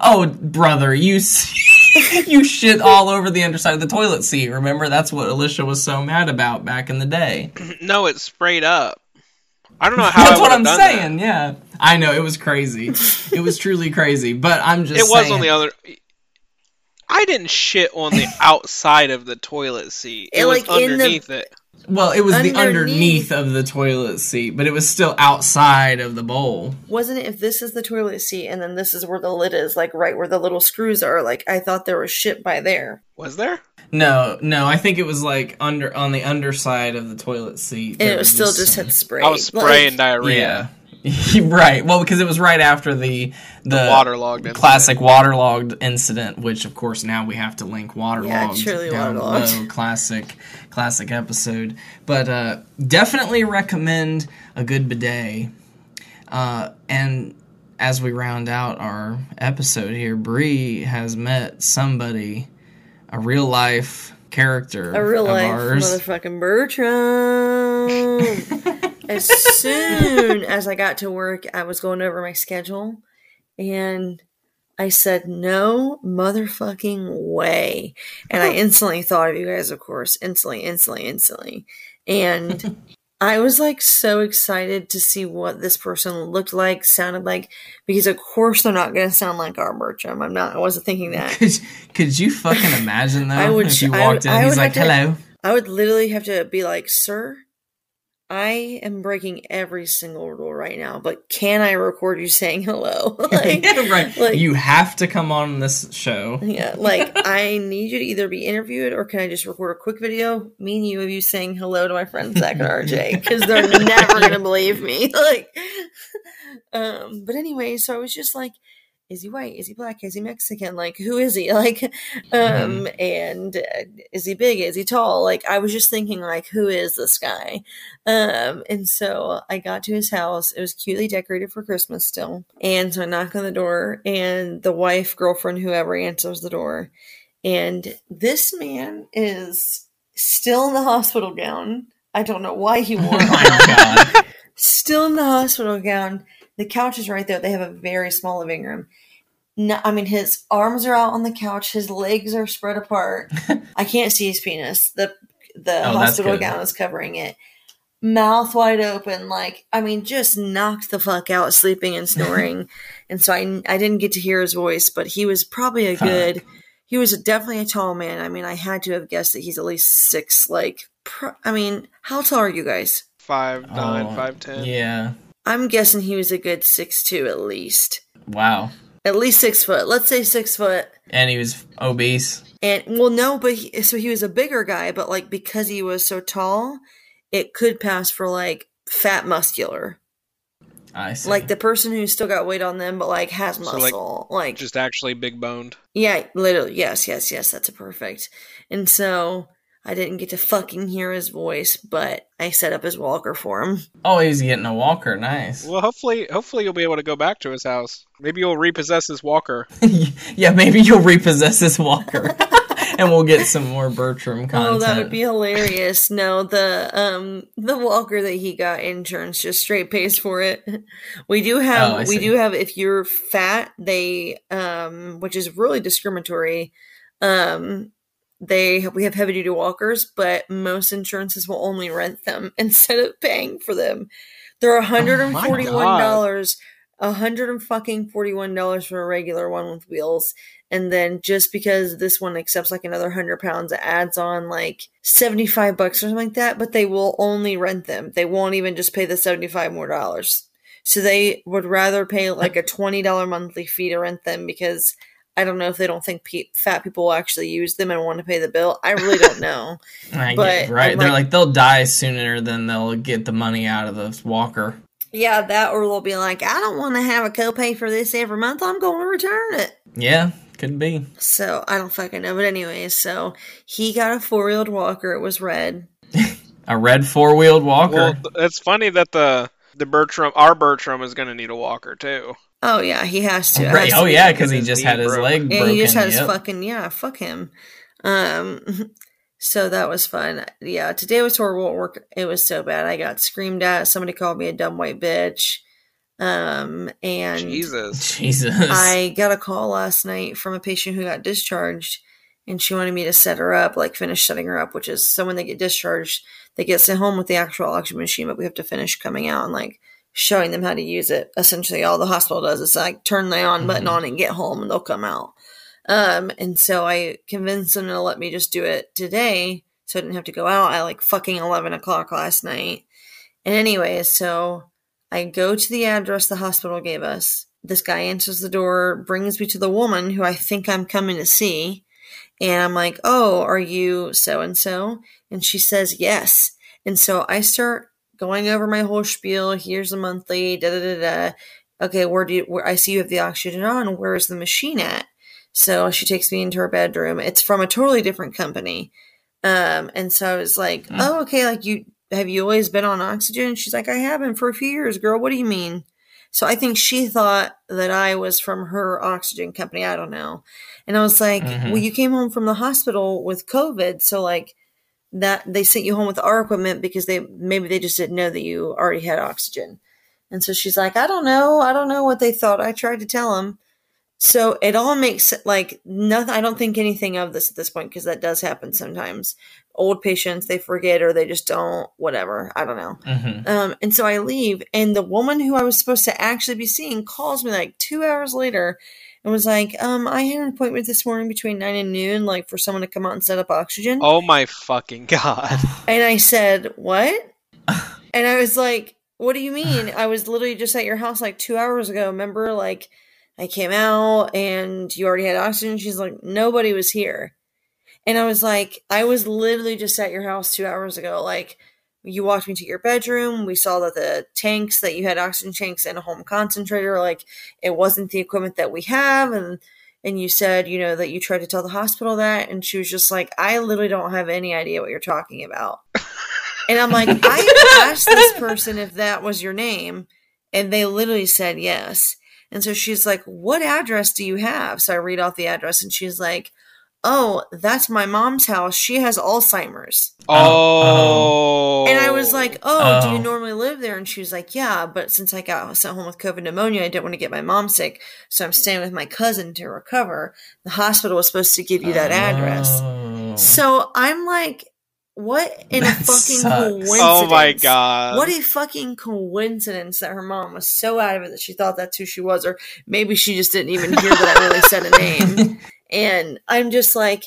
oh brother you s- <laughs> you shit all over the underside of the toilet seat remember that's what alicia was so mad about back in the day <clears throat> No, it's sprayed up. I don't know how. that's I what i'm done saying yeah i know it was crazy it was truly crazy but i'm just It was saying, on the other. I didn't shit on the <laughs> outside of the toilet seat. It It, was like, in the- underneath it. Well it was the Underneath. underneath of the toilet seat but it was still outside of the bowl wasn't it if this is the toilet seat and then this is where the lid is like right where the little screws are like i thought there was shit by there Was there? no no i think it was like under on the underside of the toilet seat and it was still just some- had spray I was spraying Like, diarrhea. Yeah. <laughs> right. Well, because it was right after the the, waterlogged incident. classic waterlogged incident, which of course now we have to link waterlogged Yeah, truly down waterlogged. below. <laughs> Classic, classic episode. But uh, definitely recommend a good bidet. Uh, and as we round out our episode here, Bri has met somebody, a real life character a real of life ours. motherfucking bertram <laughs> as soon as i got to work i was going over my schedule and I said, no motherfucking way. And I <laughs> instantly thought of you guys, of course. Instantly, instantly, instantly. And <laughs> I was like so excited to see what this person looked like, sounded like, because of course they're not going to sound like our Bertram. I'm not, I wasn't thinking that. <laughs> Could, could you fucking imagine though? I would if you I would- walked in, I he's like, to- "Hello." I would literally have to be like, sir, I am breaking every single rule right now, but can I record you saying hello? <laughs> like, yeah, <laughs> right. like- you have to come on this show. Yeah, like <laughs> I need you to either be interviewed or can I just record a quick video, me and you of you saying hello to my friends Zach and RJ because they're never gonna believe me. Like, um, but anyway, so I was just like, is he white? Is he black? Is he Mexican? Like, who is he? <laughs> Like, um, and uh, is he big? Is he tall? Like, I was just thinking, like, who is this guy? Um, and so I got to his house. It was cutely decorated for Christmas still. And so I knock on the door, and the wife, girlfriend, whoever answers the door. And this man is still in the hospital gown. I don't know why he wore <laughs> Oh it. god. still in the hospital gown. The couch is right there. They have a very small living room. No, I mean his arms are out on the couch. His legs are spread apart. <laughs> I can't see his penis. The the Oh, hospital gown is covering it. Mouth wide open, like I mean, just knocked the fuck out, sleeping and snoring. <laughs> and so I I didn't get to hear his voice, but he was probably a Fuck. good. He was definitely a tall man. I mean, I had to have guessed that he's at least six. Like, pro- I mean, how tall are you guys? five nine, Oh, five ten. Yeah. I'm guessing he was a good six two at least. Wow. At least six foot. Let's say six foot. And he was obese. And well, no, but he, so he was a bigger guy, but like because he was so tall, it could pass for like fat muscular, I see. like the person who still got weight on them, but like has So, like, muscle, like, Just actually big boned. yeah, literally, yes, yes, yes, that's a perfect. And so I didn't get to fucking hear his voice, but I set up his walker for him. oh, he's getting a walker. Nice. Well, hopefully, hopefully you'll be able to go back to his house. Maybe you'll repossess his walker. <laughs> yeah, maybe you'll repossess his walker, <laughs> and we'll get some more Bertram content. Oh, that would be hilarious. No, the um the walker that he got insurance just straight pays for it. <laughs> We do have Oh, we do have if you're fat, they um which is really discriminatory. Um they we have heavy duty walkers, but most insurances will only rent them <laughs> instead of paying for them. They're oh hundred and forty one dollars, a hundred and fucking forty one dollars for a regular one with wheels, and then just because this one accepts like another hundred pounds, it adds on like seventy five bucks or something like that. But they will only rent them; they won't even just pay the seventy five more dollars. So they would rather pay like a twenty dollar monthly fee to rent them because I don't know if they don't think pe- fat people will actually use them and want to pay the bill. I really don't know. <laughs> I but get, right. I'm They're like- like they'll die sooner than they'll get the money out of this walker. yeah, that or they'll be like, I don't want to have a copay for this every month. I'm going to return it. Yeah, could be. So I don't fucking know. But anyways, so he got a four wheeled walker. It was red. <laughs> A red four wheeled walker. Well, it's funny that the the Bertram, our Bertram, is going to need a walker too. Oh yeah, he has to. Right. has Oh be- yeah, because he just had his broke. leg Yeah, broken. he just had his fucking yeah, fuck him. Um <laughs> so that was fun. Yeah, today was horrible at work. It was so bad. I got screamed at. Somebody called me a dumb white bitch. Um and Jesus. <laughs> Jesus. I got a call last night from a patient who got discharged and she wanted me to set her up, like finish setting her up, which is so when they get discharged, they get sent home with the actual oxygen machine, but we have to finish coming out and like showing them how to use it. Essentially all the hospital does is like turn the on button on and get home and they'll come out. Um and so I convinced them to let me just do it today so I didn't have to go out at like fucking eleven o'clock last night. And anyway, so I go to the address the hospital gave us. This guy answers the door, brings me to the woman who I think I'm coming to see. And I'm like, Oh, are you so and so? And she says, Yes. And so I start going over my whole spiel. Here's the monthly, da da da da. Okay, where do you, where I see you have the oxygen on. Where is the machine at? So she takes me into her bedroom. It's from a totally different company. Um, and so I was like, Hmm. Oh, okay, like you, have you always been on oxygen? She's like, I haven't for a few years, girl. What do you mean? So I think she thought that I was from her oxygen company. I don't know. And I was like, Mhm. well, you came home from the hospital with COVID. So like that they sent you home with our equipment because they maybe they just didn't know that you already had oxygen. And so she's like, I don't know. I don't know what they thought. I tried to tell them. So it all makes like nothing. I don't think anything of this at this point because that does happen sometimes. Old patients, they forget or they just don't, whatever. I don't know. Mhm. Um, and so I leave, and the woman who I was supposed to actually be seeing calls me like two hours later and was like, um, I had an appointment this morning between nine and noon, like for someone to come out and set up oxygen. Oh my fucking god. <laughs> And I said, What? <laughs> and I was like, What do you mean? I was literally just at your house like two hours ago. Remember, like, I came out and you already had oxygen. She's like, Nobody was here. And I was like, I was literally just at your house two hours ago. Like, you walked me to your bedroom. We saw that the tanks that you had oxygen tanks and a home concentrator, like, it wasn't the equipment that we have. And and you said, you know, that you tried to tell the hospital that, and she was just like, I literally don't have any idea what you're talking about. and I'm like, I asked this person if that was your name, and they literally said yes. And so she's like, What address do you have? So I read off the address, and she's like, Oh, that's my mom's house. She has Alzheimer's. Oh. oh. oh. And I was like, oh, do Oh. you normally live there? And she was like, yeah, but since I got sent home with COVID pneumonia, I didn't want to get my mom sick. So I'm staying with my cousin to recover. The hospital was supposed to give you that address. Oh. So I'm like, what in a fucking sucks. coincidence? Oh my god. What a fucking coincidence that her mom was so out of it that she thought that's who she was, or maybe she just didn't even hear that I really said a name. <laughs> And I'm just like,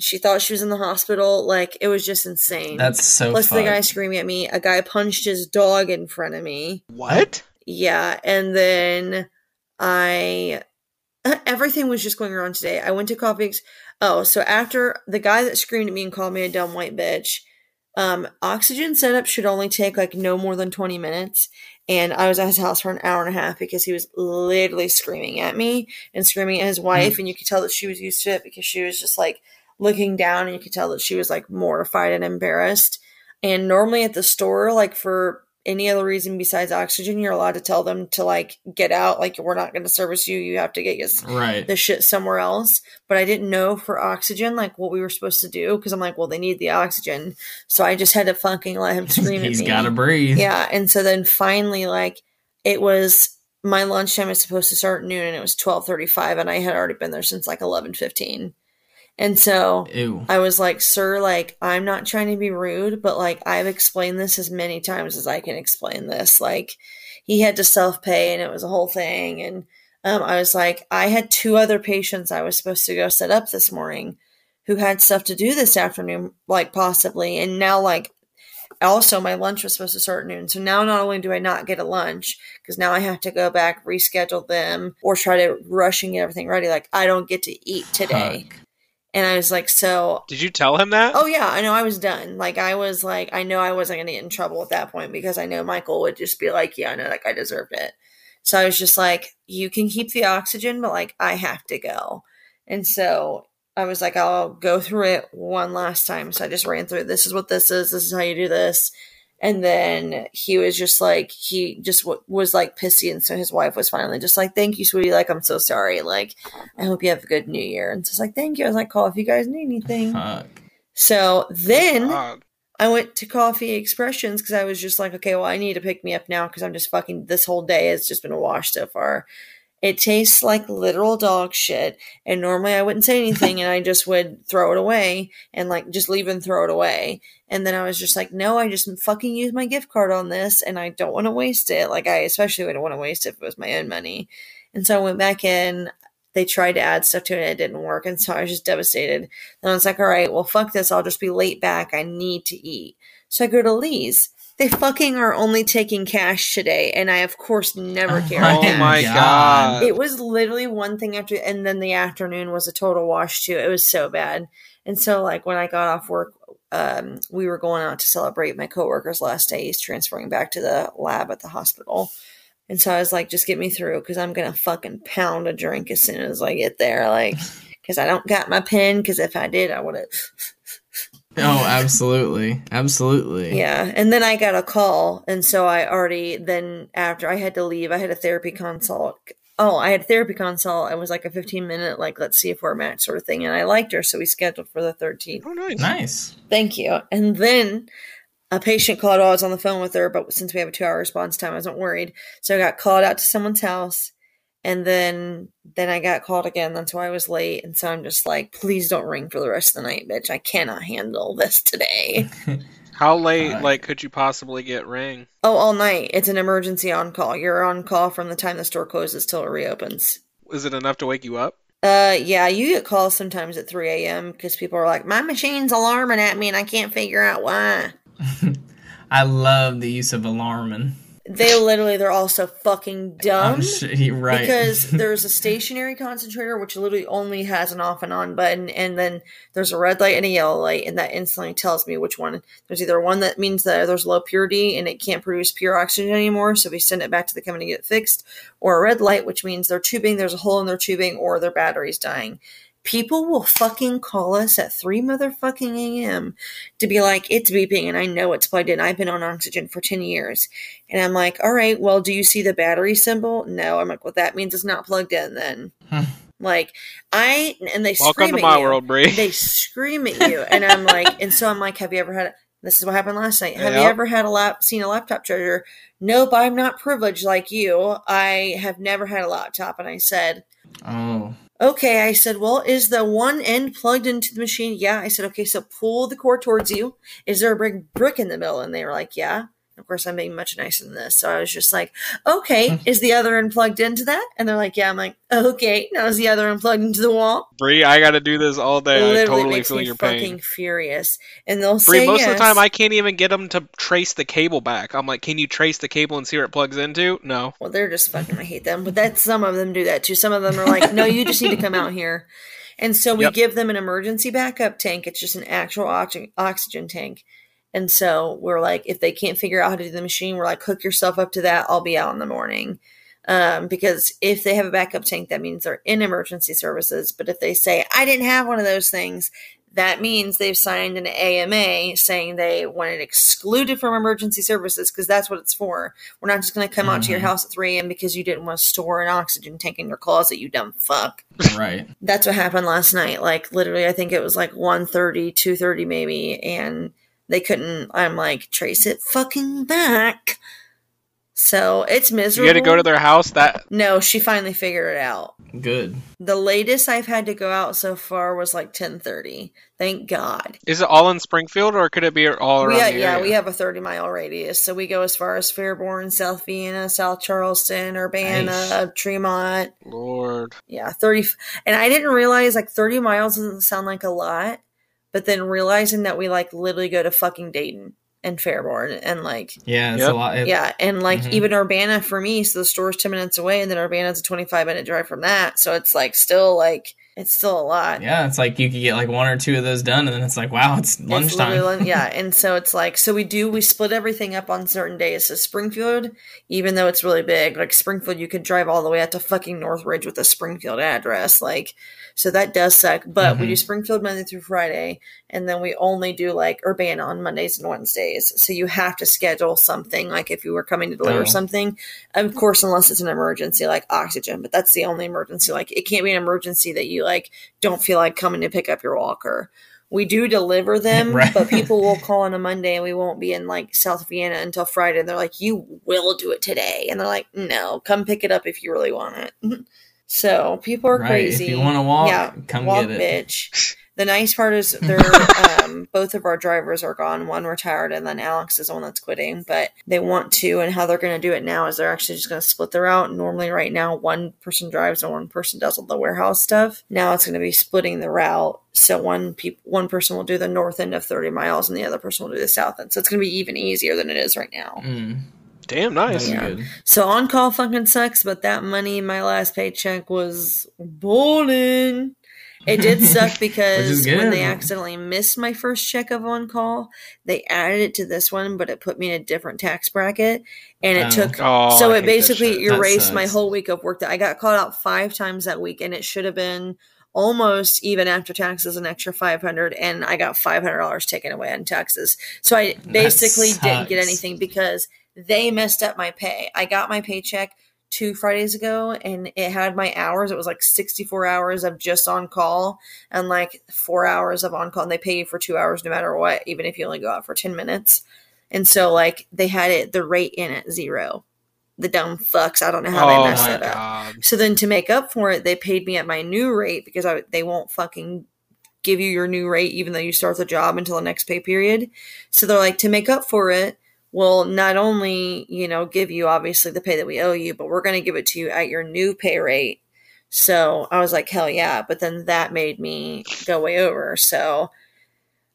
She thought she was in the hospital. Like it was just insane. That's so Plus, the guy screaming at me. A guy punched his dog in front of me. What? Yeah, and then I <laughs> everything was just going around today. I went to coffee. Ex- oh, so after the guy that screamed at me and called me a dumb white bitch, um, oxygen setup should only take like no more than twenty minutes. And I was at his house for an hour and a half because he was literally screaming at me and screaming at his wife, and you could tell that she was used to it because she was just like looking down, and you could tell that she was like mortified and embarrassed. And normally at the store, like for any other reason besides oxygen, you're allowed to tell them to like get out. Like we're not going to service you. You have to get your Right. the shit somewhere else. But I didn't know for oxygen like what we were supposed to do because I'm like, well, they need the oxygen, so I just had to fucking let him <laughs> scream at He's got to breathe. Yeah, and so then finally, like it was my lunchtime is supposed to start at noon, and it was twelve thirty five, and I had already been there since like eleven fifteen, and so Ew. I was like, sir, like, I'm not trying to be rude, but like, I've explained this as many times as I can explain this. Like, he had to self pay and it was a whole thing. And um, I was like, I had two other patients I was supposed to go set up this morning who had stuff to do this afternoon, like, possibly. And now, like, also my lunch was supposed to start at noon. So now not only do I not get a lunch, because now I have to go back, reschedule them, or try to rush and get everything ready. Like, I don't get to eat today. Fuck. And I was like, so Did you tell him that? Oh yeah, I know I was done. Like I was like I know I wasn't gonna get in trouble at that point because I know Michael would just be like, Yeah, I know that guy deserved it. So I was just like, You can keep the oxygen, but like I have to go. And so I was like, I'll go through it one last time. So I just ran through this is what this is, this is how you do this. And then he was just like, he just w- was like pissy. And so his wife was finally just like, Thank you, sweetie. Like, I'm so sorry. Like, I hope you have a good new year. And so it's like, Thank you. I was like, Call if you guys need anything. Fuck. So then God. I went to Coffee Expressions because I was just like, okay, well, I need to pick me up now because I'm just fucking, this whole day has just been a wash so far. It tastes like literal dog shit. And normally I wouldn't say anything and I just would throw it away and like just leave and throw it away. And then I was just like, no, I just fucking use my gift card on this and I don't want to waste it. Like, I especially wouldn't want to waste it if it was my own money. And so I went back in. They tried to add stuff to it and it didn't work. And so I was just devastated. And I was like, all right, well, fuck this. I'll just be late back. I need to eat. So I go to Lee's. They fucking are only taking cash today. And I, of course, never Oh carry Oh my God. god. It was literally one thing after, and then the afternoon was a total wash too. It was so bad. And so, like, when I got off work, um, we were going out to celebrate my coworker's last day. He's transferring back to the lab at the hospital. And so I was like, just get me through because I'm going to fucking pound a drink as soon as I get there. Like, because I don't got my pen. Because if I did, I would have. Oh, absolutely. Absolutely. Yeah. And then I got a call. And so I already, then after I had to leave, I had a therapy consult. Oh, I had a therapy consult. It was like a 15 minute, like, let's see if we're a match sort of thing. And I liked her. So we scheduled for the 13th. Oh, nice. Nice. Thank you. And then a patient called while I was on the phone with her, but since we have a two hour response time, I wasn't worried. So I got called out to someone's house. And then then I got called again. That's why I was late. And so I'm just like, please don't ring for the rest of the night, bitch. I cannot handle this today. <laughs> How late, Alright. like, could you possibly get ring? Oh, all night. It's an emergency on call. You're on call from the time the store closes till it reopens. Is it enough to wake you up? Uh, yeah, you get calls sometimes at 3 a.m. because people are like, my machine's alarming at me and I can't figure out why. <laughs> I love the use of alarming. They literally, they're all so fucking dumb. You're right. Because <laughs> there's a stationary concentrator which literally only has an off and on button, and then there's a red light and a yellow light, and that instantly tells me which one. There's either one that means that there's low purity and it can't produce pure oxygen anymore, so we send it back to the company to get it fixed, or a red light, which means their tubing, there's a hole in their tubing, or their battery's dying. People will fucking call us at 3 motherfucking a.m. to be like, it's beeping, and I know it's plugged in. I've been on oxygen for 10 years. And I'm like, all right, well, do you see the battery symbol? No. I'm like, well, that means it's not plugged in then. Hmm. like, I, and they Welcome scream to at my you. world, Bri. They scream at you. And I'm like, and so I'm like, have you ever had, this is what happened last night. Have you ever had a lap, seen a laptop charger? Nope, I'm not privileged like you. I have never had a laptop. And I said, oh. Okay, I said, well, is the one end plugged into the machine? Yeah. I said, okay, so pull the cord towards you. Is there a big brick in the middle? And they were like, yeah. Of course, I'm being much nicer than this. So I was just like, okay, hmm. is the other end plugged into that? And they're like, yeah. I'm like, okay, now is the other end plugged into the wall? Bri, I got to do this all day. I Literally totally makes feel me your fucking pain. furious. And they'll Bri, say most of the time I can't even get them to trace the cable back. I'm like, can you trace the cable and see where it plugs into? No. Well, they're just fucking. I hate them, but that's some of them do that too. Some of them are like, no, you just need to come out here, and so we Yep. give them an emergency backup tank. It's just an actual oxy- oxygen tank, and so we're like, if they can't figure out how to do the machine, we're like, hook yourself up to that. I'll be out in the morning. Um, because if they have a backup tank, that means they're in emergency services. But if they say, I didn't have one of those things, that means they've signed an AMA saying they want it excluded from emergency services because that's what it's for. We're not just going to come out to your Mhm. house at 3 a.m. because you didn't want to store an oxygen tank in your closet, you dumb fuck. Right. That's what happened last night. Like, literally, I think it was like 1.30, 2.30 maybe, and they couldn't, I'm like, trace it fucking back. So it's miserable. You had to go to their house. That No, she finally figured it out. Good. The latest I've had to go out so far was like 10:30. Thank God. is it all in Springfield or could it be all around We ha- the yeah, area? we have a 30 mile radius, so we go as far as Fairborn, South Vienna, South Charleston, Urbana, Nice. Tremont. Lord. Yeah, 30. And I didn't realize like 30 miles doesn't sound like a lot, but then realizing that we like literally go to fucking Dayton and Fairborn and like Yeah, it's Yep. a lot. It, yeah, and like Mhm. even Urbana for me, so the store's ten minutes away, and then Urbana's a twenty-five minute drive from that. So it's like still like it's still a lot. Yeah, it's like you could get like one or two of those done, and then it's like, wow, it's It's lunchtime. literally- <laughs> yeah, and so it's like so we do we split everything up on certain days. So Springfield, even though it's really big, like Springfield, you could drive all the way out to fucking Northridge with a Springfield address, like so that does suck. But we Mhm. do Springfield Monday through Friday, and then we only do like Urbana on Mondays and Wednesdays. So you have to schedule something like if you were coming to deliver Oh. something, of course, unless it's an emergency like oxygen. But that's the only emergency. Like it can't be an emergency that you like don't feel like coming to pick up your walker. We do deliver them, <laughs> Right. but people will call on a Monday and we won't be in like South Vienna until Friday. And they're like, You will do it today. And they're like, No, come pick it up if you really want it. <laughs> so people are Right, crazy. if you wanna walk, yeah, come walk, get it. bitch. <laughs> The nice part is they're um, <laughs> both of our drivers are gone. One retired, and then Alex is the one that's quitting. But they want to, and how they're going to do it now is they're actually just going to split the route. Normally, right now, one person drives and one person does all the warehouse stuff. Now it's going to be splitting the route. So one peop- one person will do the north end of thirty miles, and the other person will do the south end. So it's going to be even easier than it is right now. Mm, Damn nice. Yeah. So on call fucking sucks, but that money, my last paycheck was bowling. It did <laughs> suck because when they accidentally missed my first check of on call, they added it to this one, but it put me in a different tax bracket, and it Oh. took. Oh, so I it basically erased my whole week of work. That I got called out five times that week, and it should have been almost even after taxes an extra 500 and i got $500 taken away on taxes so i basically didn't get anything because they messed up my pay i got my paycheck two fridays ago and it had my hours it was like 64 hours of just on call and like four hours of on call and they pay you for two hours no matter what even if you only go out for 10 minutes and so like they had it the rate in at zero the dumb fucks i don't know how oh they messed it up god. so then to make up for it, they paid me at my new rate because I, they won't fucking give you your new rate even though you start the job until the next pay period. So they're like, to make up for it, we'll not only, you know, give you obviously the pay that we owe you, but we're going to give it to you at your new pay rate. So I was like, hell yeah. But then that made me go way over. So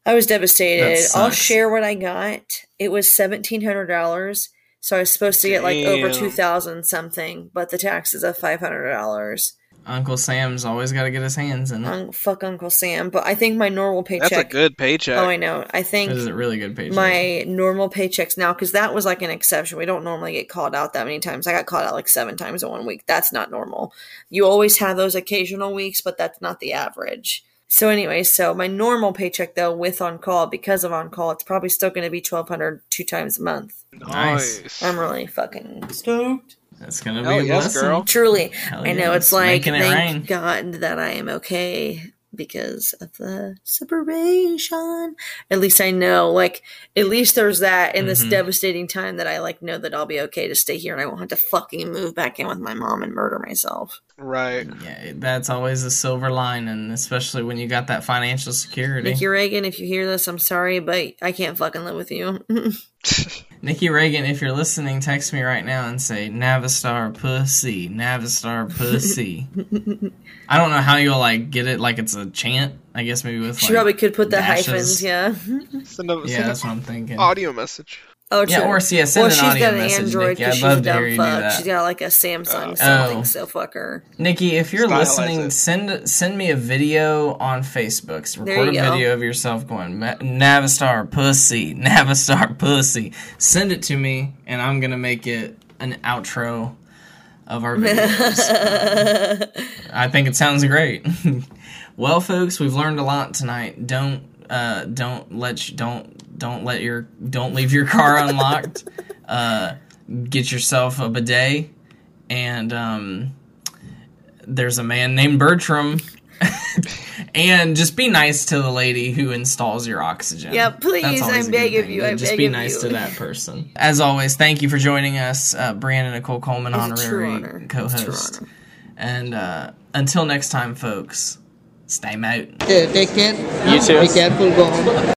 I was devastated. I'll share what I got. It was $1,700. So I was supposed to get like over Damn. two thousand something, but the taxes of five hundred dollars. Uncle Sam's always got to get his hands in it. Um, fuck Uncle Sam, but I think my normal paycheck. That's a good paycheck. Oh, I know. I think This is a really good paycheck. my normal paychecks now because that was like an exception. We don't normally get called out that many times. I got called out like seven times in one week. That's not normal. You always have those occasional weeks, but that's not the average. So anyway, so my normal paycheck though with on call because of on call, it's probably still going to be twelve hundred two times a month. Nice. I'm really fucking stoked. That's gonna Hell be a yes, blessing. girl. Truly, Hell I know yeah, it's like making it thank rain. God that I am okay because of the separation. At least I know, like, at least there's that in this Mhm. devastating time that I like know that I'll be okay to stay here and I won't have to fucking move back in with my mom and murder myself. Right. Yeah, that's always a silver lining, especially when you got that financial security. Nikki Reagan, if you hear this, I'm sorry, but I can't fucking live with you. <laughs> <laughs> Nikki Reagan, if you're listening, text me right now and say Navistar pussy, Navistar pussy. <laughs> I don't know how you'll like get it like it's a chant. I guess maybe with She like, probably could put the dashes. hyphens, yeah. Send a, Yeah, send that's a what I'm thinking. audio message. Oh, Yeah, true. or see, yeah, send well, an she's audio got an message, Android Nikki. because I'd she's love a to hear dumb you do fuck. that. She's got like a Samsung Oh. something, Oh. so fuck her. Nikki, if you're Stylize listening, it. send send me a video on Facebook. There Record a go. video of yourself going Navistar pussy, <laughs> Navistar pussy. Send it to me, and I'm gonna make it an outro of our videos. <laughs> I think it sounds great. <laughs> well, folks, we've learned a lot tonight. Don't uh, don't let you, don't don't let your don't leave your car unlocked. <laughs> uh, get yourself a bidet, and um, there's a man named Bertram. <laughs> and just be nice to the lady who installs your oxygen. Yeah, please, That's always I a beg of you, I Just beg be nice you. to that person. As always, thank you for joining us, uh, Brandon Nicole Coleman, It's honorary honor. It's a co-host. And uh, until next time, folks, stay out. Okay, take care. You too. Be careful, go home.